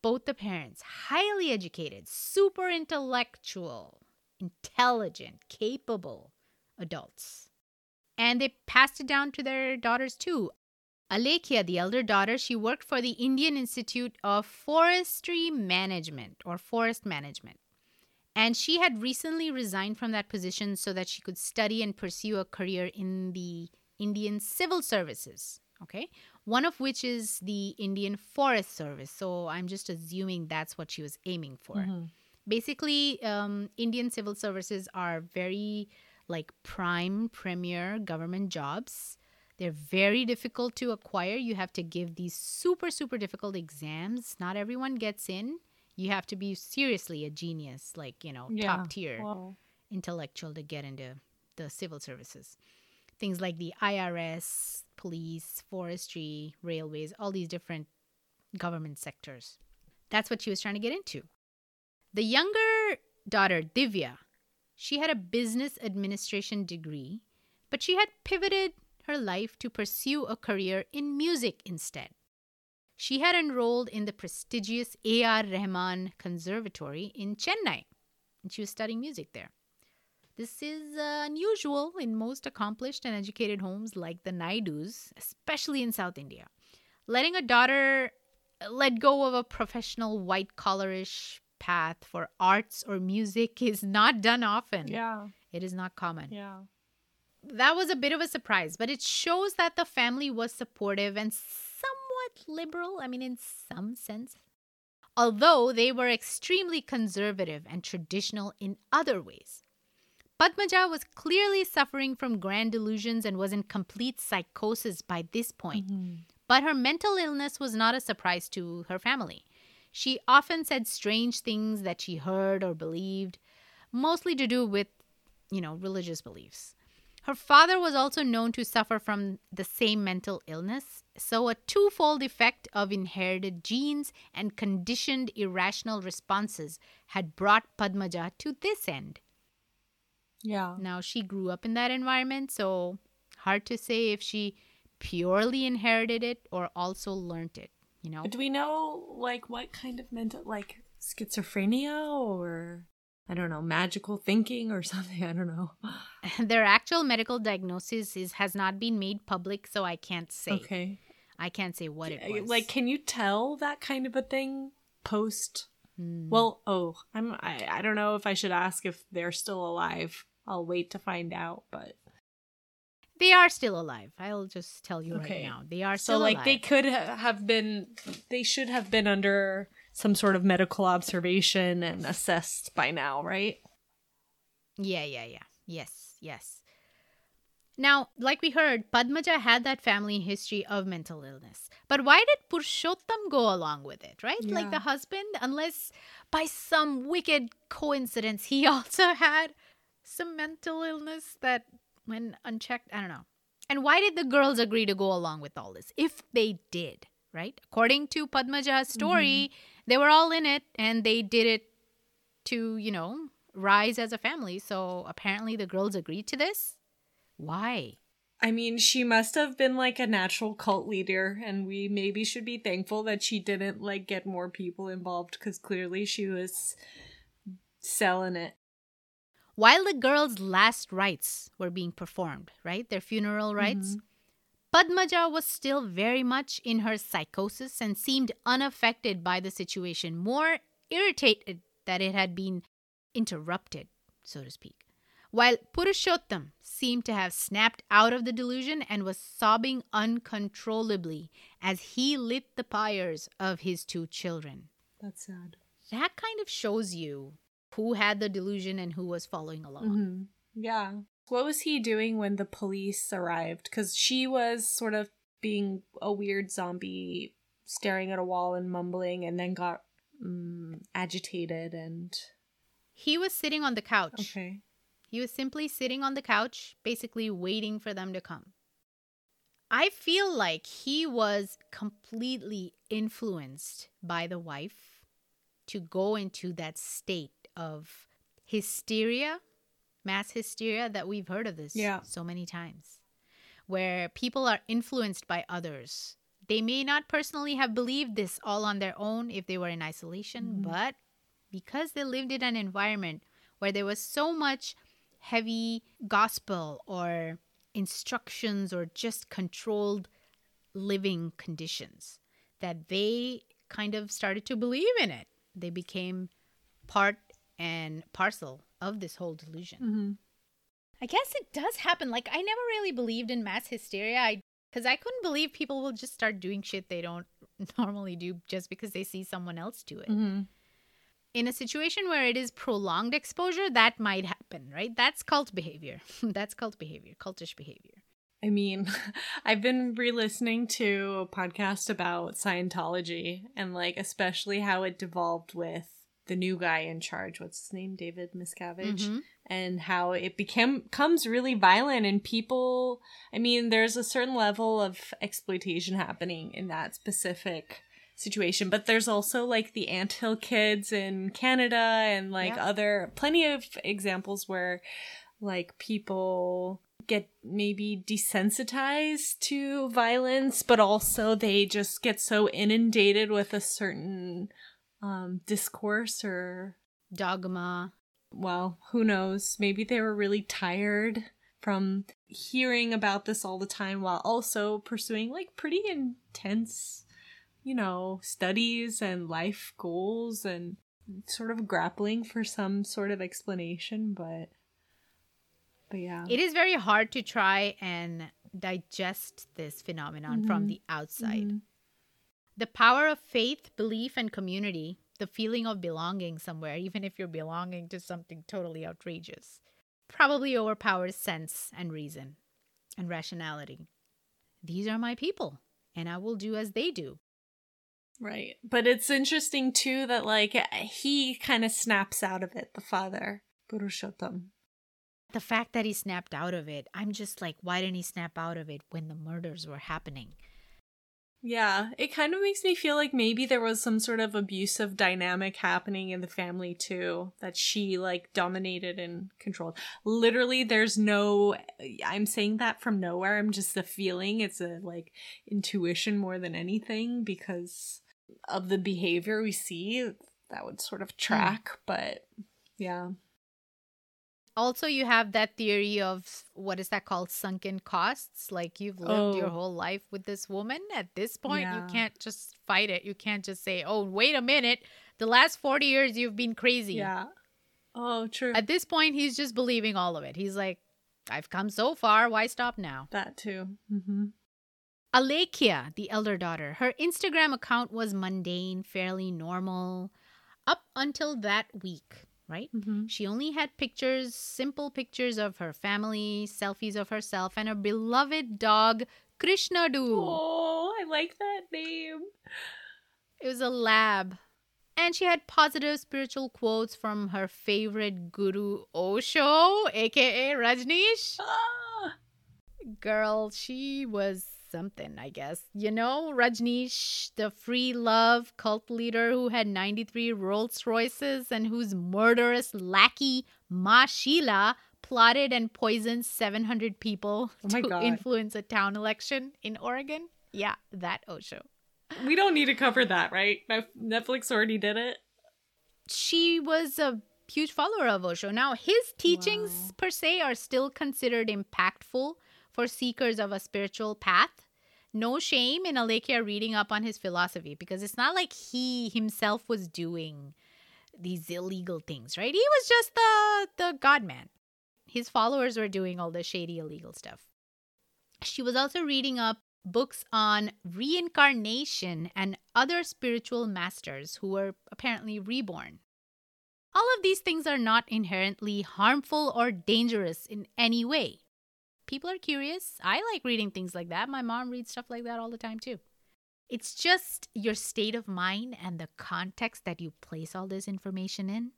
both the parents, highly educated, super intellectual, intelligent, capable adults. And they passed it down to their daughters too. Alekhya, the elder daughter, she worked for the Indian Institute of Forestry Management or Forest Management. And she had recently resigned from that position so that she could study and pursue a career in the Indian civil services. Okay. One of which is the Indian Forest Service. So I'm just assuming that's what she was aiming for. Mm-hmm. Basically, um, Indian civil services are very like prime, premier government jobs they're very difficult to acquire. You have to give these super, super difficult exams. Not everyone gets in. You have to be seriously a genius, like, you know, Yeah. top tier intellectual to get into the civil services. Things like the IRS, police, forestry, railways, all these different government sectors. That's what she was trying to get into. The younger daughter, Divya, she had a business administration degree, but she had pivoted her life to pursue a career in music instead. She had enrolled in the prestigious A.R. Rahman Conservatory in Chennai, and she was studying music there. This is uh, unusual in most accomplished and educated homes like the Naidus, especially in South India. Letting a daughter let go of a professional white collarish path for arts or music is not done often. Yeah. It is not common Yeah. That was a bit of a surprise, but it shows that the family was supportive and somewhat liberal. I mean, in some sense. Although they were extremely conservative and traditional in other ways. Padmaja was clearly suffering from grand delusions and was in complete psychosis by this point. Mm-hmm. But her mental illness was not a surprise to her family. She often said strange things that she heard or believed, mostly to do with, you know, religious beliefs. Her father was also known to suffer from the same mental illness, so a twofold effect of inherited genes and conditioned irrational responses had brought Padmaja to this end. Yeah. Now, she grew up in that environment, so hard to say if she purely inherited it or also learned it, you know? Do we know like what kind of mental like schizophrenia or I don't know, magical thinking or something? I don't know. Their actual medical diagnosis is, has not been made public, so I can't say. Okay. I can't say what it was. Like can you tell that kind of a thing post Hmm. Well, oh, I'm I, I don't know if I should ask if they're still alive. I'll wait to find out, but They are still alive. I'll just tell you Okay. right now. They are so like alive. they could have been they should have been under some sort of medical observation and assessed by now, right? Yeah, yeah, yeah. Yes, yes. Now, like we heard, Padmaja had that family history of mental illness. But why did Purushottam go along with it, right? Like the husband, unless by some wicked coincidence he also had some mental illness that when unchecked, I don't know. And why did the girls agree to go along with all this? If they did, right? According to Padmaja's story, mm-hmm. They were all in it and they did it to, you know, rise as a family. So apparently the girls agreed to this. Why? I mean, she must have been like a natural cult leader, and we maybe should be thankful that she didn't like get more people involved because clearly she was selling it. While the girls' last rites were being performed, right? Their funeral rites, mm-hmm. Padmaja was still very much in her psychosis and seemed unaffected by the situation, more irritated that it had been interrupted, so to speak. While Purushottam seemed to have snapped out of the delusion and was sobbing uncontrollably as he lit the pyres of his two children. That's sad. That kind of shows you who had the delusion and who was following along. hmm Yeah. What was he doing when the police arrived? Because she was sort of being a weird zombie, staring at a wall and mumbling, and then got mm, agitated and. He was sitting on the couch. Okay. He was simply sitting on the couch, basically waiting for them to come. I feel like he was completely influenced by the wife to go into that state of hysteria, mass hysteria that we've heard of this Yeah. so many times, where people are influenced by others. They may not personally have believed this all on their own if they were in isolation, Mhm. but because they lived in an environment where there was so much heavy gospel or instructions or just controlled living conditions that they kind of started to believe in it. They became part and parcel of this whole delusion. Mm-hmm. I guess it does happen. Like I never really believed in mass hysteria. I because I couldn't believe people will just start doing shit they don't normally do just because they see someone else do it. Mm-hmm. In a situation where it is prolonged exposure, that might happen, right? That's cult behavior. That's cult behavior, cultish behavior. I mean, I've been re listening to a podcast about Scientology and, like, especially how it devolved with the new guy in charge. What's his name? David Miscavige. Mhm. And how it became becomes really violent and people I mean, there's a certain level of exploitation happening in that specific situation. But there's also like the anthill kids in Canada and like Yeah. other plenty of examples where like people get maybe desensitized to violence, but also they just get so inundated with a certain um, discourse or, Dogma. well, who knows? Maybe they were really tired from hearing about this all the time while also pursuing like pretty intense, you know, studies and life goals and sort of grappling for some sort of explanation, but. But yeah. It is very hard to try and digest this phenomenon from Mhm. the outside. Mhm. The power of faith, belief, and community, the feeling of belonging somewhere, even if you're belonging to something totally outrageous, probably overpowers sense and reason and rationality. These are my people, and I will do as they do. Right. But it's interesting too that like he kind of snaps out of it, the father, Purushottam. The fact that he snapped out of it, I'm just like, why didn't he snap out of it when the murders were happening? Yeah, it kind of makes me feel like maybe there was some sort of abusive dynamic happening in the family too that she like dominated and controlled. Literally there's no I'm saying that from nowhere. I'm just a feeling. It's a like intuition more than anything because of the behavior we see that would sort of hmm. track, but yeah. Also you have that theory of what is that called sunken costs like you've lived your Oh. whole life with this woman at this point Yeah. you can't just fight it you can't just say oh wait a minute the last 40 years you've been crazy Yeah. Oh, true. at this point he's just believing all of it he's like i've come so far why stop now That too. Mm-hmm. Alekhya, the elder daughter, her Instagram account was mundane, fairly normal up until that week, right? Mm-hmm. She only had pictures, simple pictures of her family, selfies of herself, and her beloved dog, Krishnadu. Oh, I like that name. It was a lab. And she had positive spiritual quotes from her favorite guru, Osho, aka Rajneesh. Ah! Girl, she was something, I guess. You know, Rajneesh, the free love cult leader who had 93 Rolls Royces and whose murderous lackey, Ma Sheela, plotted and poisoned 700 people Oh to God. influence a town election in Oregon. Yeah, that Osho. We don't need to cover that, right? Netflix already did it. She was a huge follower of Osho. Now, his teachings Wow. per se are still considered impactful for seekers of a spiritual path. No shame in Alekhya reading up on his philosophy because it's not like he himself was doing these illegal things, right? He was just the the God man. His followers were doing all the shady illegal stuff. She was also reading up books on reincarnation and other spiritual masters who were apparently reborn. All of these things are not inherently harmful or dangerous in any way. People are curious. I like reading things like that. My mom reads stuff like that all the time too. It's just your state of mind and the context that you place all this information in.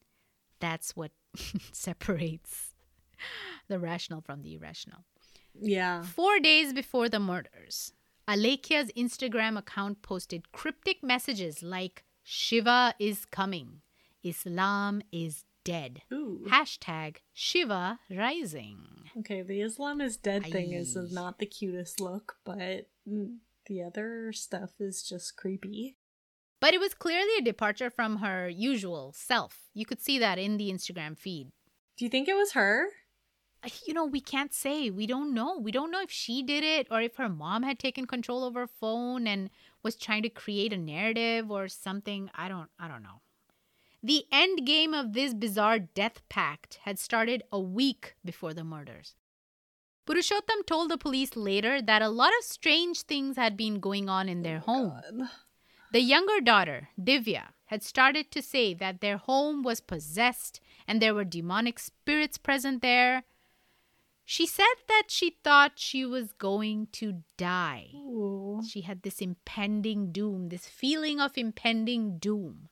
That's what separates the rational from the irrational. Yeah. Four days before the murders, Alekhya's Instagram account posted cryptic messages like Shiva is coming, Islam is dead, Ooh. hashtag Shiva rising. Okay, the Islam is dead thing is not the cutest look, but the other stuff is just creepy. But it was clearly a departure from her usual self. You could see that in the Instagram feed. Do you think it was her? Uh, you know, we can't say. We don't know. We don't know if she did it or if her mom had taken control of her phone and was trying to create a narrative or something. I don't I don't know. The end game of this bizarre death pact had started a week before the murders. Purushottam told the police later that a lot of strange things had been going on in their oh, home. God. The younger daughter, Divya, had started to say that their home was possessed and there were demonic spirits present there. She said that she thought she was going to die. Ooh. She had this impending doom, this feeling of impending doom.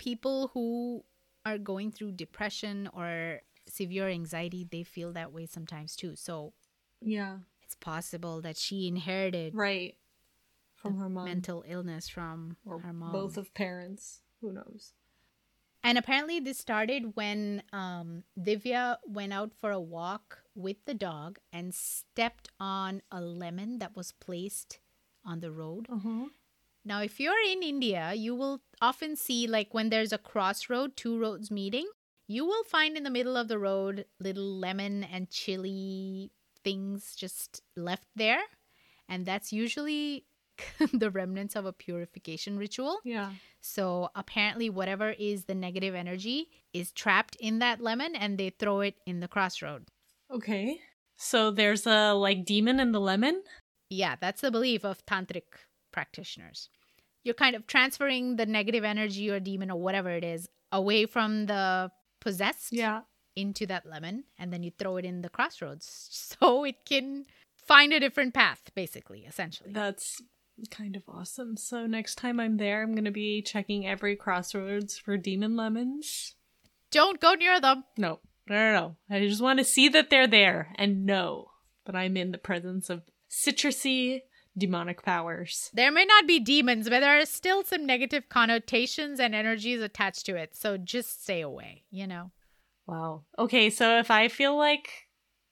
People who are going through depression or severe anxiety, they feel that way sometimes too. So Yeah. it's possible that she inherited Right. From her mom. mental illness from or her mom. both of parents. Who knows? And apparently, this started when um, Divya went out for a walk with the dog and stepped on a lemon that was placed on the road. Uh-huh. Now, if you're in India, you will often see, like, when there's a crossroad, two roads meeting, you will find in the middle of the road little lemon and chili things just left there. And that's usually the remnants of a purification ritual. Yeah. So apparently, whatever is the negative energy is trapped in that lemon and they throw it in the crossroad. Okay. So there's a like demon in the lemon? Yeah, that's the belief of tantric practitioners. You're kind of transferring the negative energy or demon or whatever it is away from the possessed Yeah. into that lemon and then you throw it in the crossroads so it can find a different path, basically, essentially. That's kind of awesome. So next time I'm there, I'm going to be checking every crossroads for demon lemons. Don't go near them. No. No, no, no. I just want to see that they're there and know that I'm in the presence of citrusy demonic powers. There may not be demons, but there are still some negative connotations and energies attached to it. So just stay away, you know? Wow. Okay, so if I feel like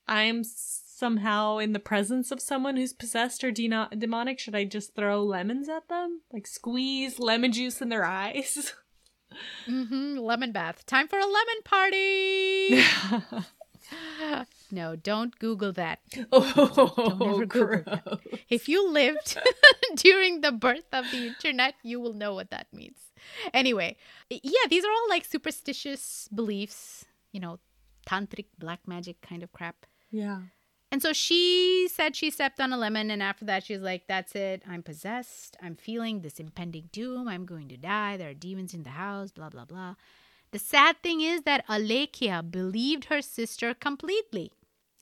I'm somehow in the presence of someone who's possessed or deno- demonic, should I just throw lemons at them? Like squeeze lemon juice in their eyes? Mm-hmm. Lemon bath. Time for a lemon party. no, don't Google that. oh, Don't ever Google that. If you lived during the birth of the internet, you will know what that means. Anyway, yeah, these are all like superstitious beliefs, you know, tantric black magic kind of crap. Yeah. And so she said she stepped on a lemon, and after that, she's like, That's it. I'm possessed. I'm feeling this impending doom. I'm going to die. There are demons in the house, blah, blah, blah. The sad thing is that Alekhya believed her sister completely.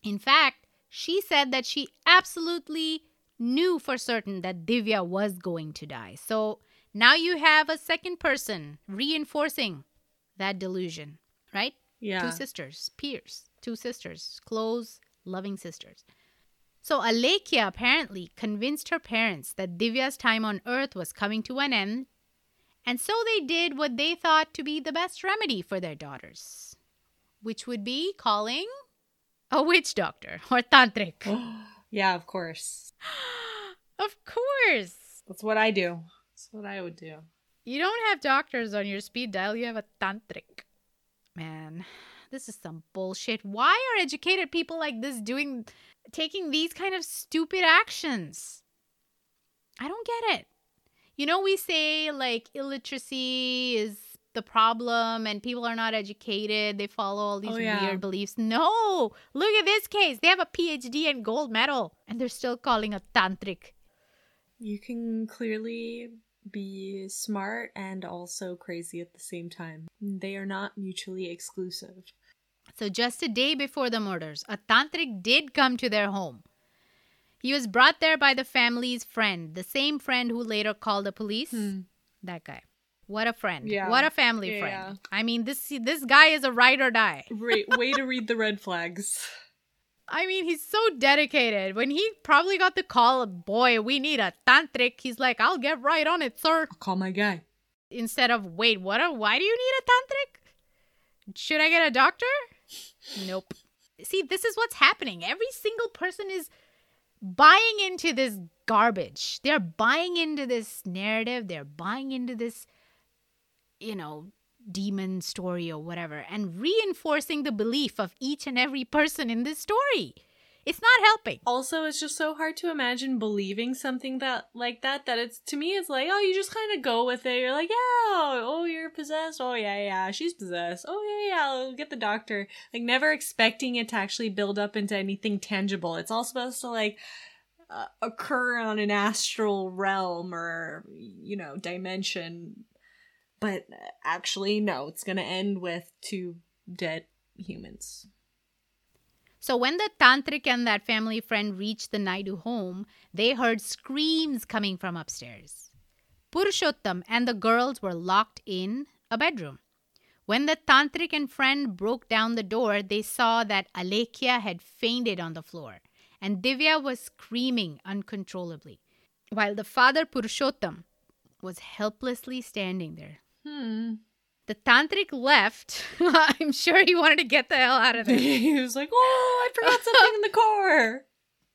In fact, she said that she absolutely knew for certain that Divya was going to die. So now you have a second person reinforcing that delusion, right? Yeah. Two sisters, peers, two sisters, close, loving sisters. So Alekhya apparently convinced her parents that Divya's time on earth was coming to an end, and so they did what they thought to be the best remedy for their daughters, which would be calling a witch doctor or tantric. yeah, of course. of course. That's what I do. That's what I would do. You don't have doctors on your speed dial, you have a tantric. Man, this is some bullshit. Why are educated people like this doing taking these kind of stupid actions? I don't get it. You know, we say like illiteracy is the problem and people are not educated. They follow all these Oh, yeah. weird beliefs. No, look at this case. They have a PhD and gold medal and they're still calling a tantric. You can clearly be smart and also crazy at the same time. They are not mutually exclusive. So, just a day before the murders, a tantric did come to their home. He was brought there by the family's friend, the same friend who later called the police. Hmm. That guy. What a friend. Yeah. What a family Yeah, friend. I mean, this this guy is a ride or die. Right, way to read the red flags. I mean, he's so dedicated. When he probably got the call, boy, we need a tantric. He's like, I'll get right on it, sir. I'll call my guy. Instead of, wait, what? A, why do you need a tantric? Should I get a doctor? Nope. See, this is what's happening. Every single person is buying into this garbage. They're buying into this narrative. They're buying into this, you know, demon story or whatever and reinforcing the belief of each and every person in this story. It's not helping. Also, it's just so hard to imagine believing something that like that that it's to me it's like, oh, you just kind of go with it. You're like, yeah, oh, you're possessed. Oh, yeah, yeah, she's possessed. Oh, yeah, yeah, I'll get the doctor. Like never expecting it to actually build up into anything tangible. It's all supposed to like uh, occur on an astral realm or you know, dimension but uh, actually, no, it's going to end with two dead humans. So when the tantric and that family friend reached the Naidu home, they heard screams coming from upstairs. Purushottam and the girls were locked in a bedroom. When the tantric and friend broke down the door, they saw that Alekhya had fainted on the floor and Divya was screaming uncontrollably, while the father Purushottam was helplessly standing there, Hmm. The tantric left. I'm sure he wanted to get the hell out of there. he was like, "Oh, I forgot something in the car."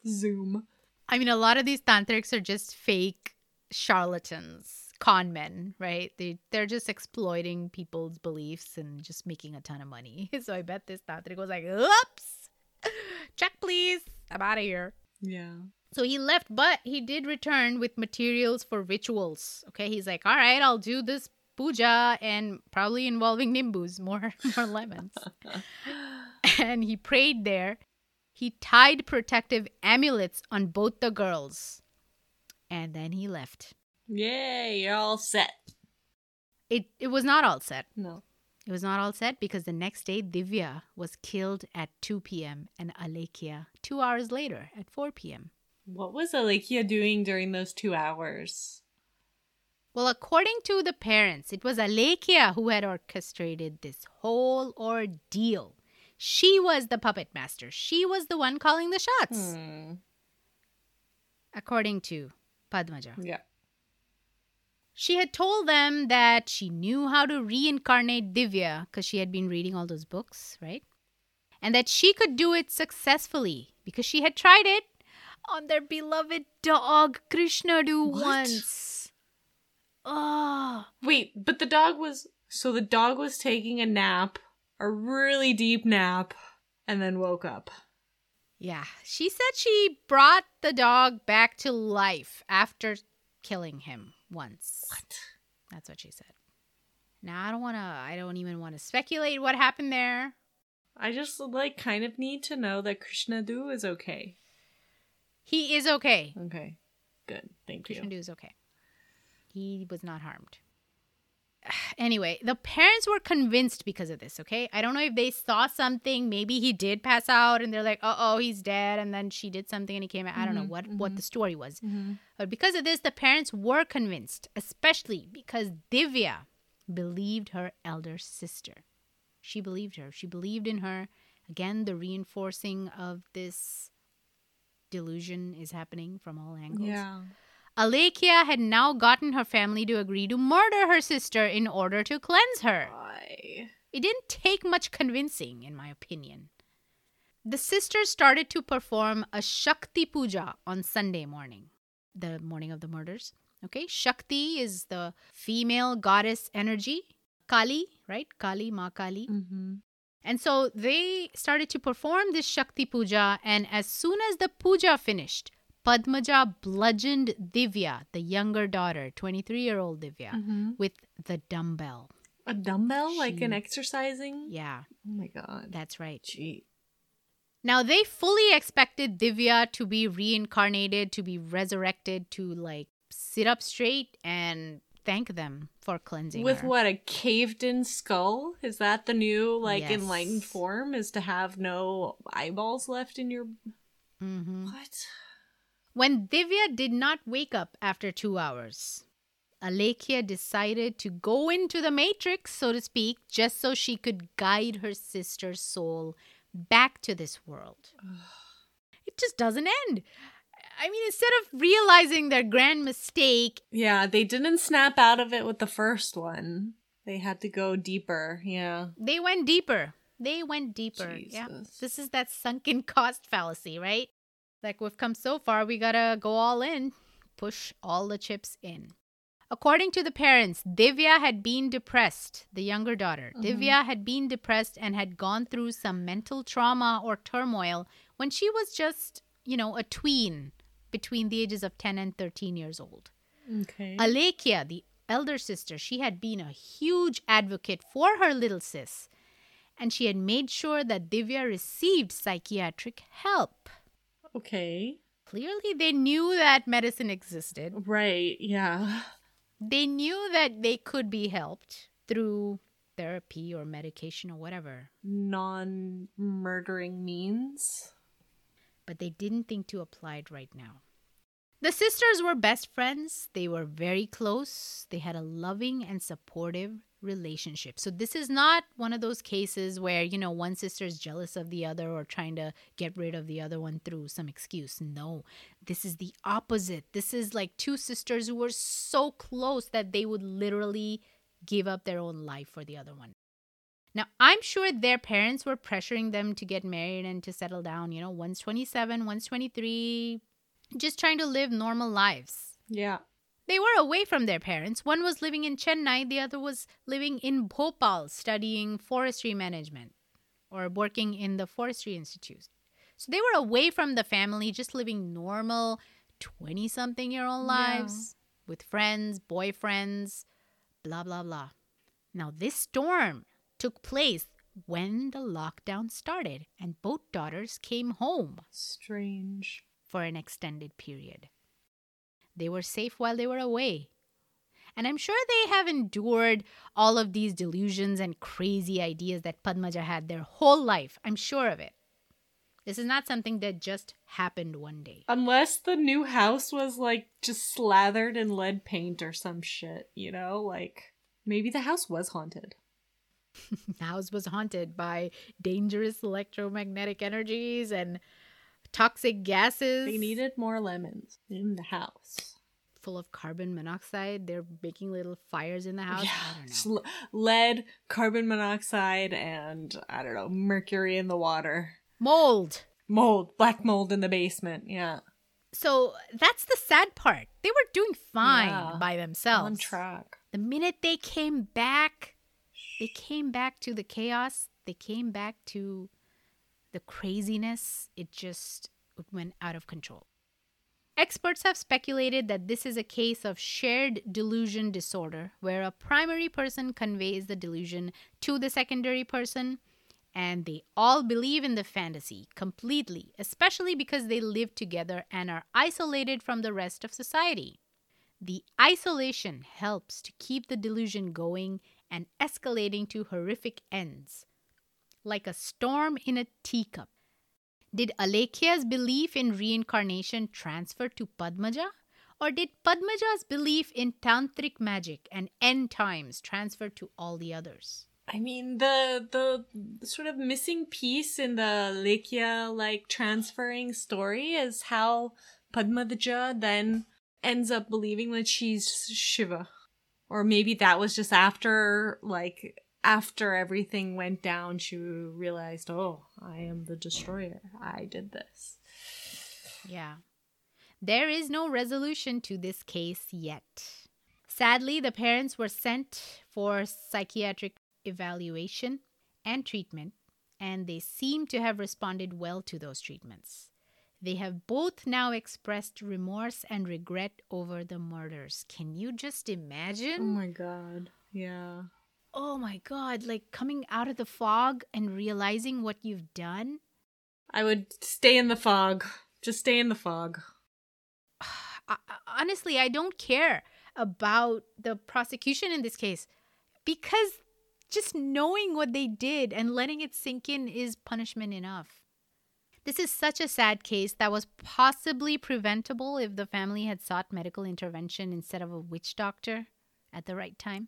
Zoom. I mean, a lot of these tantrics are just fake charlatans, con men, right? They they're just exploiting people's beliefs and just making a ton of money. So I bet this tantric was like, "Oops, check please, I'm out of here." Yeah. So he left, but he did return with materials for rituals. Okay, he's like, "All right, I'll do this puja and probably involving nimbus, more more lemons. and he prayed there. He tied protective amulets on both the girls. And then he left. Yay, you're all set. It it was not all set. No. It was not all set because the next day Divya was killed at 2 p.m. and Alekhya two hours later at 4 p.m. What was Alekhya doing during those two hours? Well, according to the parents, it was Alekhya who had orchestrated this whole ordeal. She was the puppet master. She was the one calling the shots. Hmm. According to Padmaja. Yeah. She had told them that she knew how to reincarnate Divya because she had been reading all those books, right? And that she could do it successfully because she had tried it on their beloved dog Krishnadu What? once. Oh, Wait, but the dog was so the dog was taking a nap, a really deep nap, and then woke up. yeah. She said she brought the dog back to life after killing him once. What? That's what she said. Now I don't want to. I don't even want to speculate what happened there. I just like kind of need to know that Krishnadu is okay. He is okay. Okay. Good. Thank you. Krishnadu is okay. He was not harmed. Anyway, the parents were convinced because of this, okay? I don't know if they saw something. Maybe he did pass out and they're like, uh oh, he's dead. And then she did something and he came out. I don't know Mhm, what, what mhm. the story was. Mm-hmm. But because of this, the parents were convinced, especially because Divya believed her elder sister. She believed her. She believed in her. Again, the reinforcing of this delusion is happening from all angles. Yeah. Alekhya had now gotten her family to agree to murder her sister in order to cleanse her. Why? It didn't take much convincing, in my opinion. The sisters started to perform a Shakti Puja on Sunday morning, the morning of the murders. Okay, Shakti is the female goddess energy, Kali, right? Kali, Ma Kali. Mm-hmm. And so they started to perform this Shakti Puja, and as soon as the puja finished, Padmaja bludgeoned Divya, the younger daughter, 23 year old Divya, Mm-hmm. with the dumbbell. A dumbbell, like an exercising. Yeah, Oh my god. that's right. Gee. Now, they fully expected Divya to be reincarnated, to be resurrected, to like sit up straight and thank them for cleansing With her. what a caved-in skull? Is that the new like Yes. enlightened form? Is to have no eyeballs left in your Mhm. what? When Divya did not wake up after two hours, Alekhya decided to go into the matrix, so to speak, just so she could guide her sister's soul back to this world. it just doesn't end. I mean, instead of realizing their grand mistake, Yeah, they didn't snap out of it with the first one. They had to go deeper. Yeah. they went deeper. They went deeper. Yeah. This is that sunken cost fallacy, right? Like we've come so far, we gotta go all in, push all the chips in. According to the parents, Divya had been depressed, the younger daughter. Mm-hmm. Divya had been depressed and had gone through some mental trauma or turmoil when she was just, you know, a tween between the ages of 10 and 13 years old. Okay. Alekhya, the elder sister, she had been a huge advocate for her little sis, and she had made sure that Divya received psychiatric help. Okay. Clearly, they knew that medicine existed. Right. Yeah. They knew that they could be helped through therapy or medication or whatever, Non murdering means. but they didn't think to apply it right now. The sisters were best friends. They were very close. They had a loving and supportive relationship. So, this is not one of those cases where, you know, one sister is jealous of the other or trying to get rid of the other one through some excuse. No, this is the opposite. This is like two sisters who were so close that they would literally give up their own life for the other one. Now, I'm sure their parents were pressuring them to get married and to settle down. You know, one's 27, one's 23, just trying to live normal lives. Yeah. They were away from their parents. One was living in Chennai, the other was living in Bhopal studying forestry management or working in the Forestry Institute. So they were away from the family, just living normal 20 something year old Yeah. lives with friends, boyfriends, blah, blah, blah. Now, this storm took place when the lockdown started, and both daughters came home Strange. for an extended period. They were safe while they were away. And I'm sure they have endured all of these delusions and crazy ideas that Padmaja had their whole life. I'm sure of it. This is not something that just happened one day. Unless the new house was like just slathered in lead paint or some shit, you know? Like maybe the house was haunted. The house was haunted by dangerous electromagnetic energies and toxic gases. They needed more lemons in the house. full of carbon monoxide. They're making little fires in the house. I don't know. Lead, carbon monoxide, and I don't know, mercury in the water. Mold. Mold, black mold in the basement. Yeah. So that's the sad part. They were doing fine Yeah. by themselves. On track. The minute they came back, they came back to the chaos. They came back to the craziness. It just went out of control. Experts have speculated that this is a case of shared delusion disorder, where a primary person conveys the delusion to the secondary person, and they all believe in the fantasy completely, especially because they live together and are isolated from the rest of society. The isolation helps to keep the delusion going and escalating to horrific ends, like a storm in a teacup. Did Alekhya's belief in reincarnation transfer to Padmaja? Or did Padmaja's belief in tantric magic and end times transfer to all the others? I mean the the sort of missing piece in the Lekya like transferring story is how Padmaja then ends up believing that she's Shiva. Or maybe that was just after like after everything went down she realized, "Oh, I am the destroyer. I did this." Yeah. There is no resolution to this case yet. Sadly, the parents were sent for psychiatric evaluation and treatment, and they seem to have responded well to those treatments. They have both now expressed remorse and regret over the murders. Can you just imagine? Oh my god. Yeah. Oh my god, like coming out of the fog and realizing what you've done? I would stay in the fog. Just stay in the fog. Honestly, I don't care about the prosecution in this case because just knowing what they did and letting it sink in is punishment enough. This is such a sad case that was possibly preventable if the family had sought medical intervention instead of a witch doctor at the right time,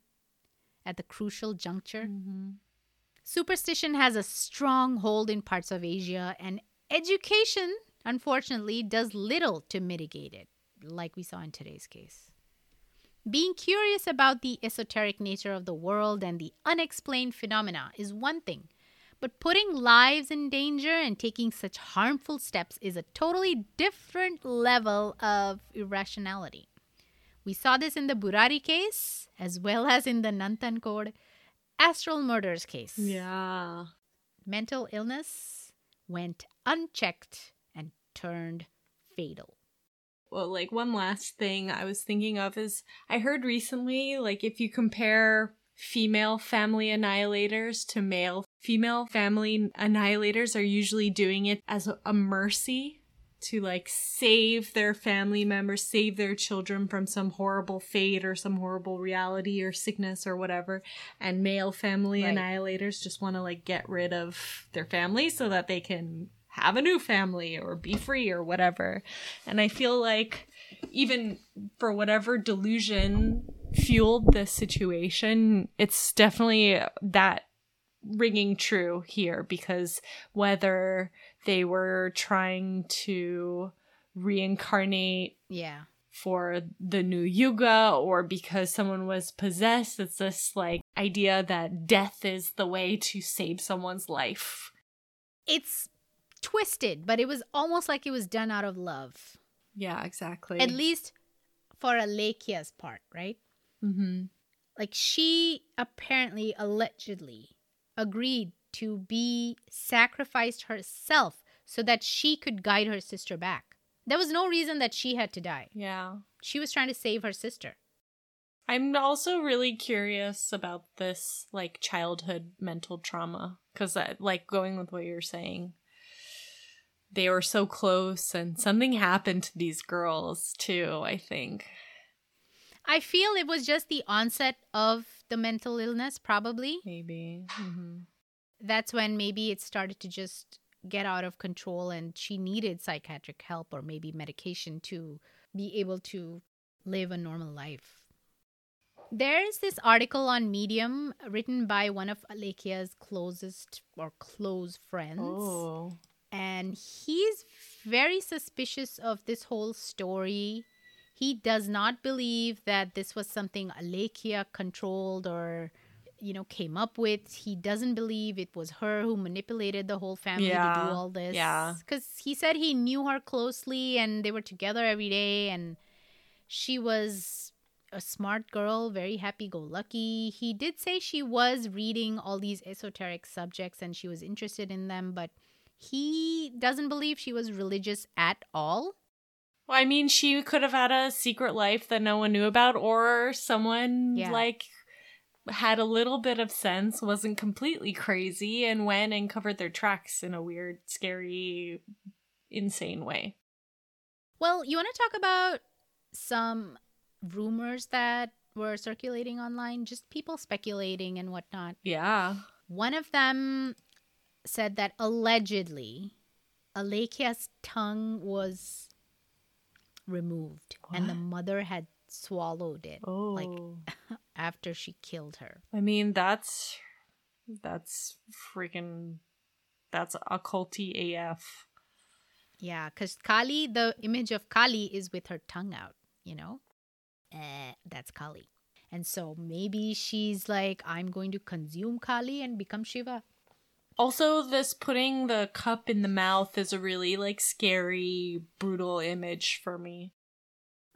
at the crucial juncture. Mm-hmm. Superstition has a strong hold in parts of Asia, and education, unfortunately, does little to mitigate it, like we saw in today's case. Being curious about the esoteric nature of the world and the unexplained phenomena is one thing, but putting lives in danger and taking such harmful steps is a totally different level of irrationality. We saw this in the Burari case as well as in the Nanthancode astral murders case. Yeah. Mental illness went unchecked and turned fatal. Well, like one last thing I was thinking of is I heard recently, like, if you compare female family annihilators to male female family annihilators are usually doing it as a mercy to like save their family members, save their children from some horrible fate or some horrible reality or sickness or whatever. And male family right. annihilators just want to like get rid of their family so that they can have a new family or be free or whatever. And I feel like even for whatever delusion fueled this situation, it's definitely that ringing true here because whether they were trying to reincarnate yeah. for the new yuga or because someone was possessed. It's this like idea that death is the way to save someone's life. It's twisted but it was almost like it was done out of love. Yeah exactly. At least for Alekhya's part right? Mm-hmm. Like she apparently allegedly agreed to be sacrificed herself so that she could guide her sister back. There was no reason that she had to die. Yeah. She was trying to save her sister. I'm also really curious about this like childhood mental trauma cuz like going with what you're saying they were so close and something happened to these girls too, I think. I feel it was just the onset of the mental illness, probably. Maybe. Mm-hmm. That's when maybe it started to just get out of control and she needed psychiatric help or maybe medication to be able to live a normal life. There's this article on Medium written by one of Alekhya's closest or close friends. Oh. And he's very suspicious of this whole story he does not believe that this was something Alekhya controlled or you know came up with. He doesn't believe it was her who manipulated the whole family yeah. to do all this. Yeah. Cuz he said he knew her closely and they were together every day and she was a smart girl, very happy go lucky. He did say she was reading all these esoteric subjects and she was interested in them, but he doesn't believe she was religious at all. Well, I mean, she could have had a secret life that no one knew about, or someone yeah. like had a little bit of sense, wasn't completely crazy, and went and covered their tracks in a weird, scary, insane way. Well, you want to talk about some rumors that were circulating online, just people speculating and whatnot. Yeah. One of them said that allegedly Alekhya's tongue was removed what? and the mother had swallowed it oh. like after she killed her. I mean, that's that's freaking that's occulty AF. Yeah, because Kali, the image of Kali is with her tongue out, you know? Eh, that's Kali. And so maybe she's like, I'm going to consume Kali and become Shiva. Also, this putting the cup in the mouth is a really like scary, brutal image for me.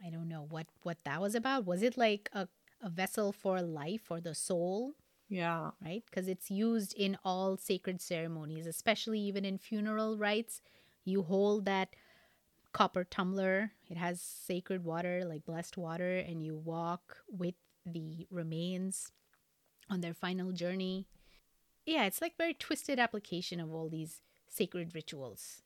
I don't know what what that was about. Was it like a a vessel for life or the soul? Yeah. Right? Because it's used in all sacred ceremonies, especially even in funeral rites. You hold that copper tumbler, it has sacred water, like blessed water, and you walk with the remains on their final journey yeah, it's like very twisted application of all these sacred rituals.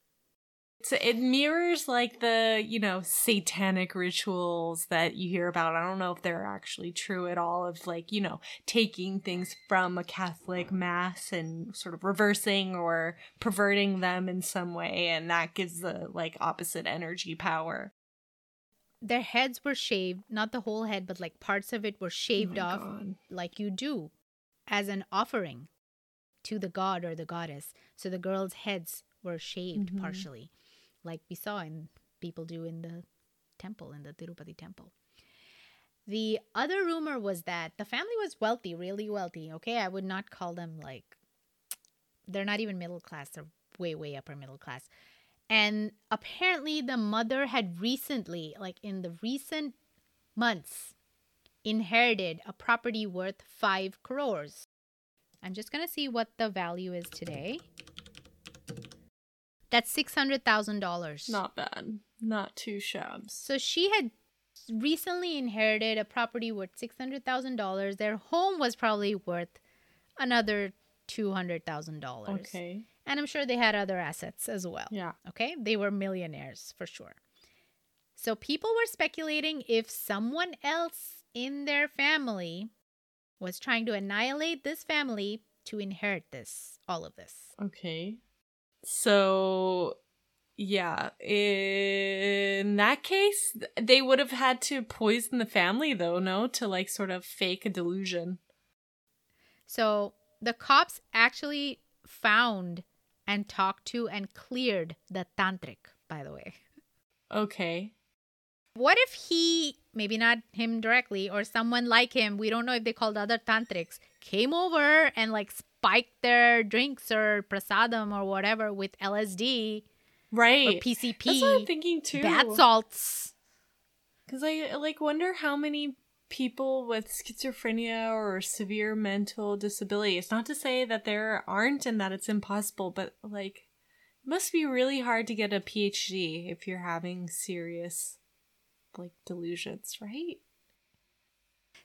So it mirrors like the, you know, satanic rituals that you hear about. I don't know if they're actually true at all of like, you know, taking things from a Catholic mass and sort of reversing or perverting them in some way and that gives the like opposite energy power. Their heads were shaved, not the whole head, but like parts of it were shaved oh off God. like you do as an offering to the god or the goddess. So the girls' heads were shaved Mhm. partially, like we saw in people do in the temple, in the Tirupati temple. The other rumor was that the family was wealthy, really wealthy. Okay, I would not call them like they're not even middle class, they're way, way upper middle class. And apparently, the mother had recently, like in the recent months, inherited a property worth five crores. I'm just gonna see what the value is today. That's six hundred thousand dollars. Not bad. Not two shabs. So she had recently inherited a property worth six hundred thousand dollars. Their home was probably worth another two hundred thousand dollars. Okay. And I'm sure they had other assets as well. Yeah. Okay. They were millionaires for sure. So people were speculating if someone else in their family was trying to annihilate this family to inherit this, all of this. Okay. So, yeah, in that case, they would have had to poison the family, though, no? To like sort of fake a delusion. So the cops actually found and talked to and cleared the tantric, by the way. Okay. What if he, maybe not him directly, or someone like him, we don't know if they called other tantrics, came over and like spiked their drinks or prasadam or whatever with LSD or Right. PCP, That's what I'm thinking too. bath salts. Because I like wonder how many people with schizophrenia or severe mental disability. It's not to say that there aren't and that it's impossible, but like it must be really hard to get a PhD if you're having serious like delusions, right?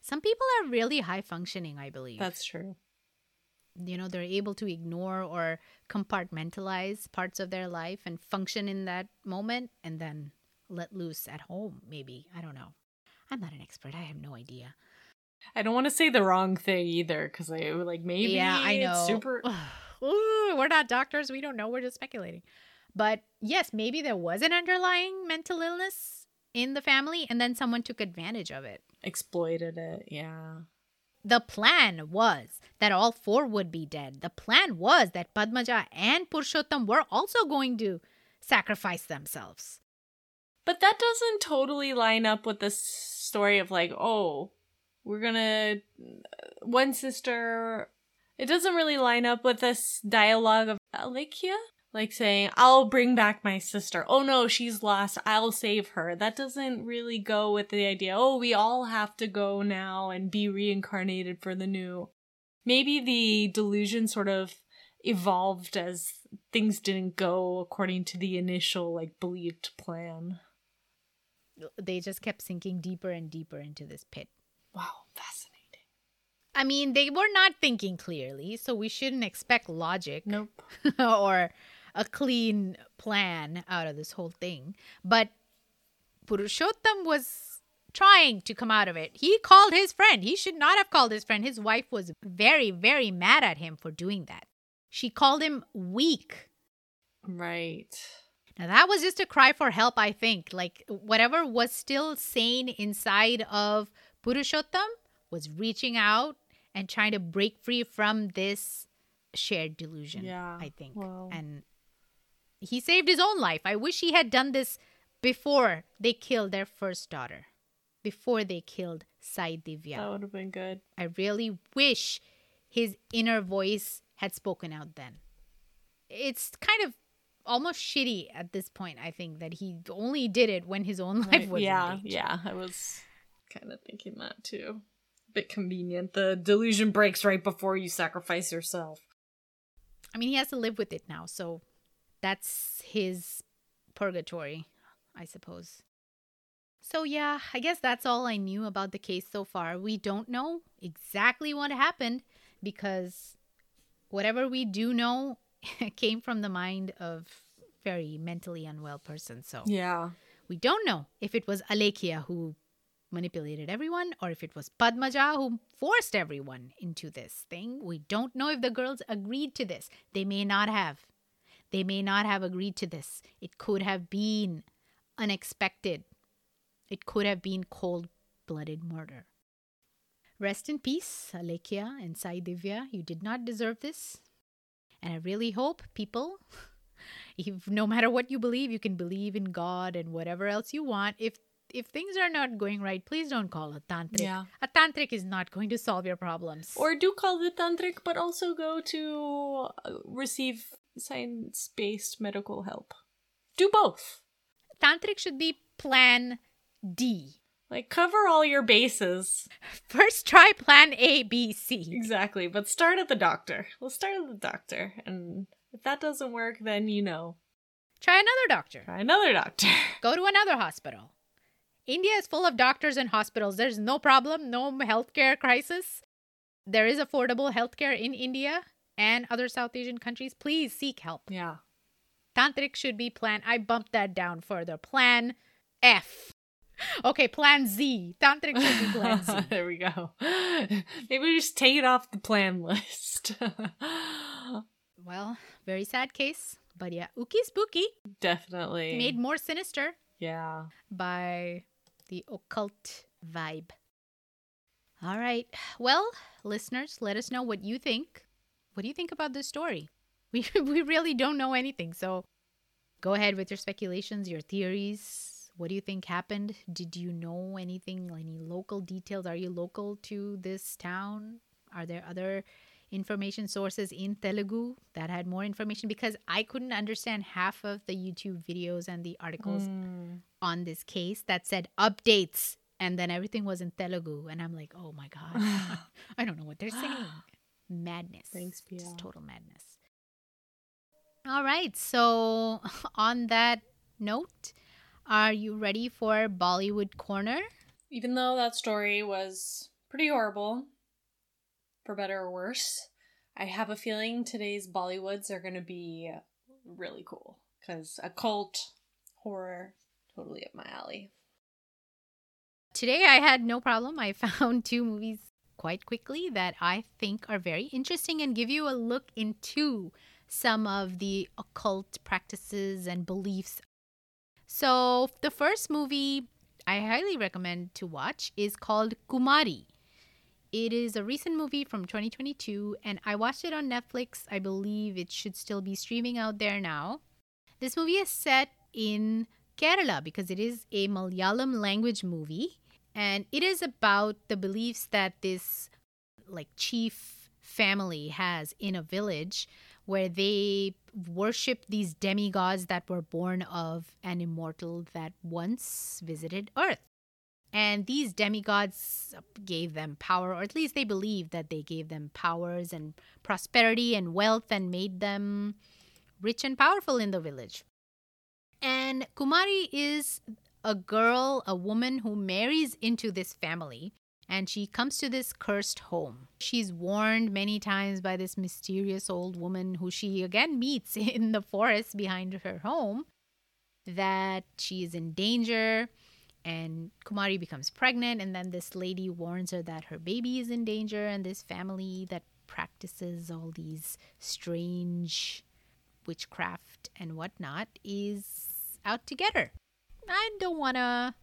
Some people are really high functioning, I believe. That's true. You know they're able to ignore or compartmentalize parts of their life and function in that moment and then let loose at home maybe. I don't know. I'm not an expert. I have no idea. I don't want to say the wrong thing either because I like maybe yeah i know. super Ooh, we're not doctors. We don't know. We're just speculating. But yes maybe there was an underlying mental illness in the family and then someone took advantage of it. Exploited it. Yeah. The plan was that all four would be dead. The plan was that Padmaja and Purushottam were also going to sacrifice themselves. But that doesn't totally line up with the story of like, oh, we're gonna uh, one sister. It doesn't really line up with this dialogue of Alekhya, like saying, "I'll bring back my sister." Oh no, she's lost. I'll save her. That doesn't really go with the idea. Oh, we all have to go now and be reincarnated for the new. Maybe the delusion sort of evolved as things didn't go according to the initial like believed plan. They just kept sinking deeper and deeper into this pit. Wow, fascinating. I mean, they were not thinking clearly, so we shouldn't expect logic Nope. or a clean plan out of this whole thing. But Purushottam was trying to come out of it. He called his friend. He should not have called his friend. His wife was very, very mad at him for doing that. She called him weak. Right. Now, that was just a cry for help, I think. Like, whatever was still sane inside of Purushottam was reaching out and trying to break free from this shared delusion, Yeah, I think. well. And he saved his own life. I wish he had done this before they killed their first daughter, before they killed Sai Divya. That would have been good. I really wish his inner voice had spoken out then. It's kind of almost shitty at this point, I think, that he only did it when his own life was yeah, yeah. I was kind of thinking that too. Bit convenient. The delusion breaks right before you sacrifice yourself. I mean, he has to live with it now, so that's his purgatory, I suppose. So, yeah, I guess that's all I knew about the case so far. We don't know exactly what happened because whatever we do know came from the mind of very mentally unwell person. So, Yeah. we don't know if it was Alekhya who manipulated everyone or if it was Padmaja who forced everyone into this thing. We don't know if the girls agreed to this. They may not have. They may not have agreed to this. It could have been unexpected. It could have been cold blooded murder. Rest in peace, Alekhya and Sai Divya. You did not deserve this. And I really hope people, if no matter what you believe, you can believe in God and whatever else you want. If if things are not going right, please don't call a tantric. Yeah. A tantric is not going to solve your problems. Or do call the tantric, but also go to uh, receive science based medical help. Do both. tantric should be plan D. Like, cover all your bases. First try plan A, B, C. Exactly, but start at the doctor. We'll start at the doctor, and if that doesn't work, then you know, Try another doctor. try another doctor. Go to another hospital. India is full of doctors and hospitals. There's no problem, no healthcare crisis. There is affordable healthcare in India and other South Asian countries. Please seek help. Yeah. Tantric should be plan. I bumped that down further. Plan F. Okay, plan Z. Tantric should be plan Z. there we go. Maybe we just take it off the plan list. Well, very sad case. But yeah, ookie spooky. Definitely. Made more sinister yeah. by the occult vibe. All right. Well, listeners, let us know what you think. What do you think about this story? We we really don't know anything. So go ahead with your speculations, your theories. What do you think happened? Did you know anything, any local details? Are you local to this town? Are there other information sources in Telugu that had more information? Because I couldn't understand half of the YouTube videos and the articles Mm. on this case that said updates and then everything was in Telugu and I'm like, "Oh my god. I don't know what they're saying." Madness. Thanks, Pia. Just total madness. All right. So, on that note, are you ready for Bollywood Corner? Even though that story was pretty horrible, for better or worse, I have a feeling today's Bollywoods are going to be really cool. Because occult, horror, totally up my alley. Today I had no problem. I found two movies quite quickly that I think are very interesting and give you a look into some of the occult practices and beliefs. So, the first movie I highly recommend to watch is called Kumari. It is a recent movie from 2022 and I watched it on Netflix. I believe it should still be streaming out there now. This movie is set in Kerala because it is a Malayalam language movie and it is about the beliefs that this like chief family has in a village where they worship these demigods that were born of an immortal that once visited earth. And these demigods gave them power or at least they believe that they gave them powers and prosperity and wealth and made them rich and powerful in the village. And kumari is a girl, a woman who marries into this family and she comes to this cursed home. She's warned many times by this mysterious old woman who she again meets in the forest behind her home that she is in danger and Kumari becomes pregnant and then this lady warns her that her baby is in danger and this family that practices all these strange witchcraft and whatnot is out to get her. I don't want to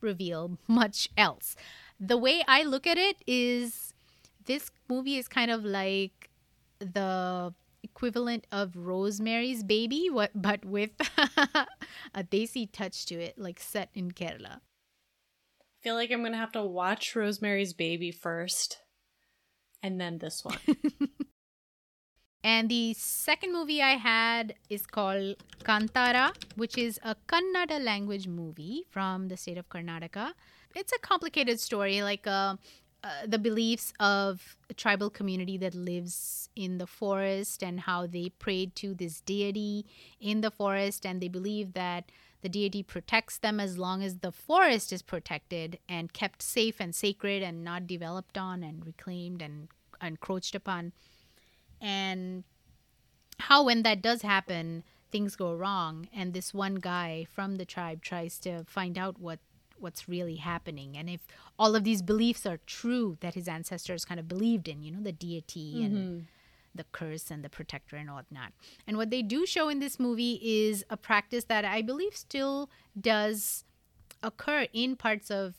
reveal much else. The way I look at it is this movie is kind of like the equivalent of Rosemary's Baby, what but with a desi touch to it, like set in Kerala. I feel like I'm going to have to watch Rosemary's Baby first, and then this one. And the second movie I had is called Kantara, which is a Kannada language movie from the state of Karnataka. It's a complicated story, like uh, uh, the beliefs of a tribal community that lives in the forest and how they prayed to this deity in the forest, and they believe that the deity protects them as long as the forest is protected and kept safe and sacred and not developed on and reclaimed and encroached upon and how when that does happen things go wrong and this one guy from the tribe tries to find out what what's really happening and if all of these beliefs are true that his ancestors kind of believed in you know the deity and mm-hmm. the curse and the protector and whatnot and what they do show in this movie is a practice that i believe still does occur in parts of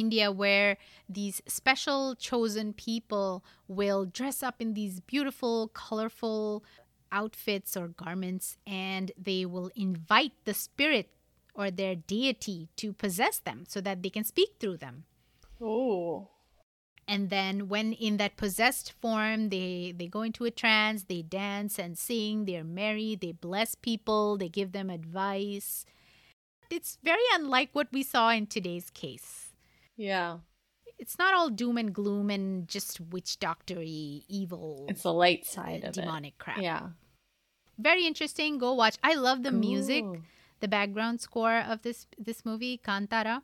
India where these special chosen people will dress up in these beautiful, colorful outfits or garments and they will invite the spirit or their deity to possess them so that they can speak through them. Oh. And then when in that possessed form, they they go into a trance, they dance and sing, they're merry, they bless people, they give them advice. It's very unlike what we saw in today's case. Yeah. It's not all doom and gloom and just witch doctory evil. It's the light side of demonic crap. Yeah. Very interesting. Go watch. I love the music, the background score of this this movie, Kantara,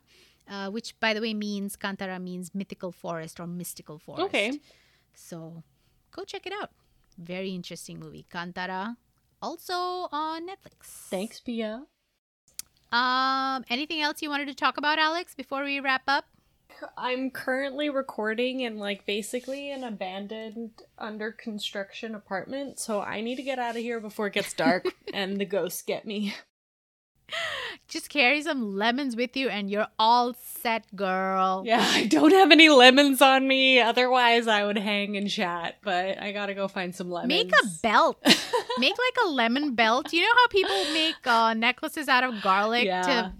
uh, which by the way means Kantara means mythical forest or mystical forest. Okay. So go check it out. Very interesting movie. Kantara. Also on Netflix. Thanks, Pia. Um, anything else you wanted to talk about, Alex, before we wrap up? I'm currently recording in like basically an abandoned under construction apartment, so I need to get out of here before it gets dark and the ghosts get me. Just carry some lemons with you and you're all set, girl. Yeah, I don't have any lemons on me, otherwise I would hang and chat, but I gotta go find some lemons. Make a belt. make like a lemon belt. You know how people make uh, necklaces out of garlic Yeah. to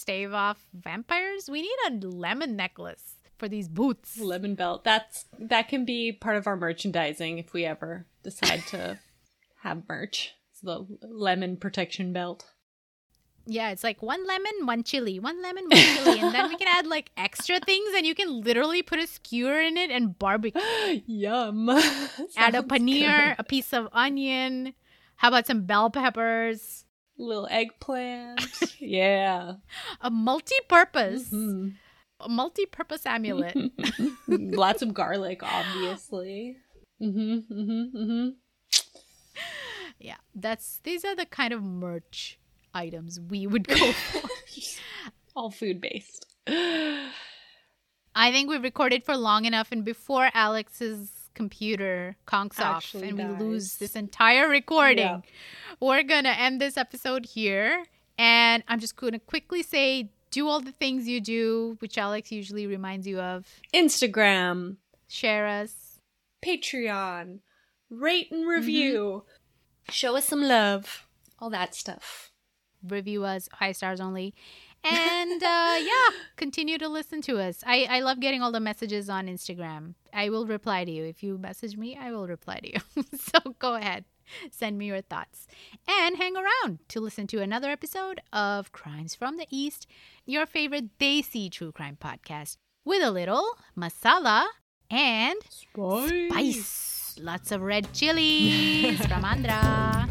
stave off vampires? We need a lemon necklace for these boots. lemon belt. That's that can be part of our merchandising if we ever decide to have merch. It's the lemon protection belt. Yeah, it's like one lemon, one chili, one lemon, one chili, and then we can add like extra things, and you can literally put a skewer in it and barbecue. Yum. add a paneer, good. a piece of onion. How about some bell peppers? Little eggplant. yeah. A multi-purpose, Mhm. a multi-purpose amulet. Lots of garlic, obviously. Mm-hmm. Mm-hmm. Mm-hmm. Yeah, that's these are the kind of merch items we would go for. All food based. I think we've recorded for long enough, and before Alex's computer conks off Actually and we lose this entire recording, Yeah. we're gonna end this episode here. And I'm just gonna quickly say, do all the things you do, which Alex usually reminds you of. Instagram, Share us. Patreon, rate and review, show us some love, all that stuff. review us high stars only and uh yeah continue to listen to us i i love getting all the messages on instagram i will reply to you. If you message me i will reply to you. So go ahead. Send me your thoughts. And hang around to listen to another episode of crimes from the east your favorite desi true crime podcast with a little masala and Spice. spice. Lots of red chilies from andhra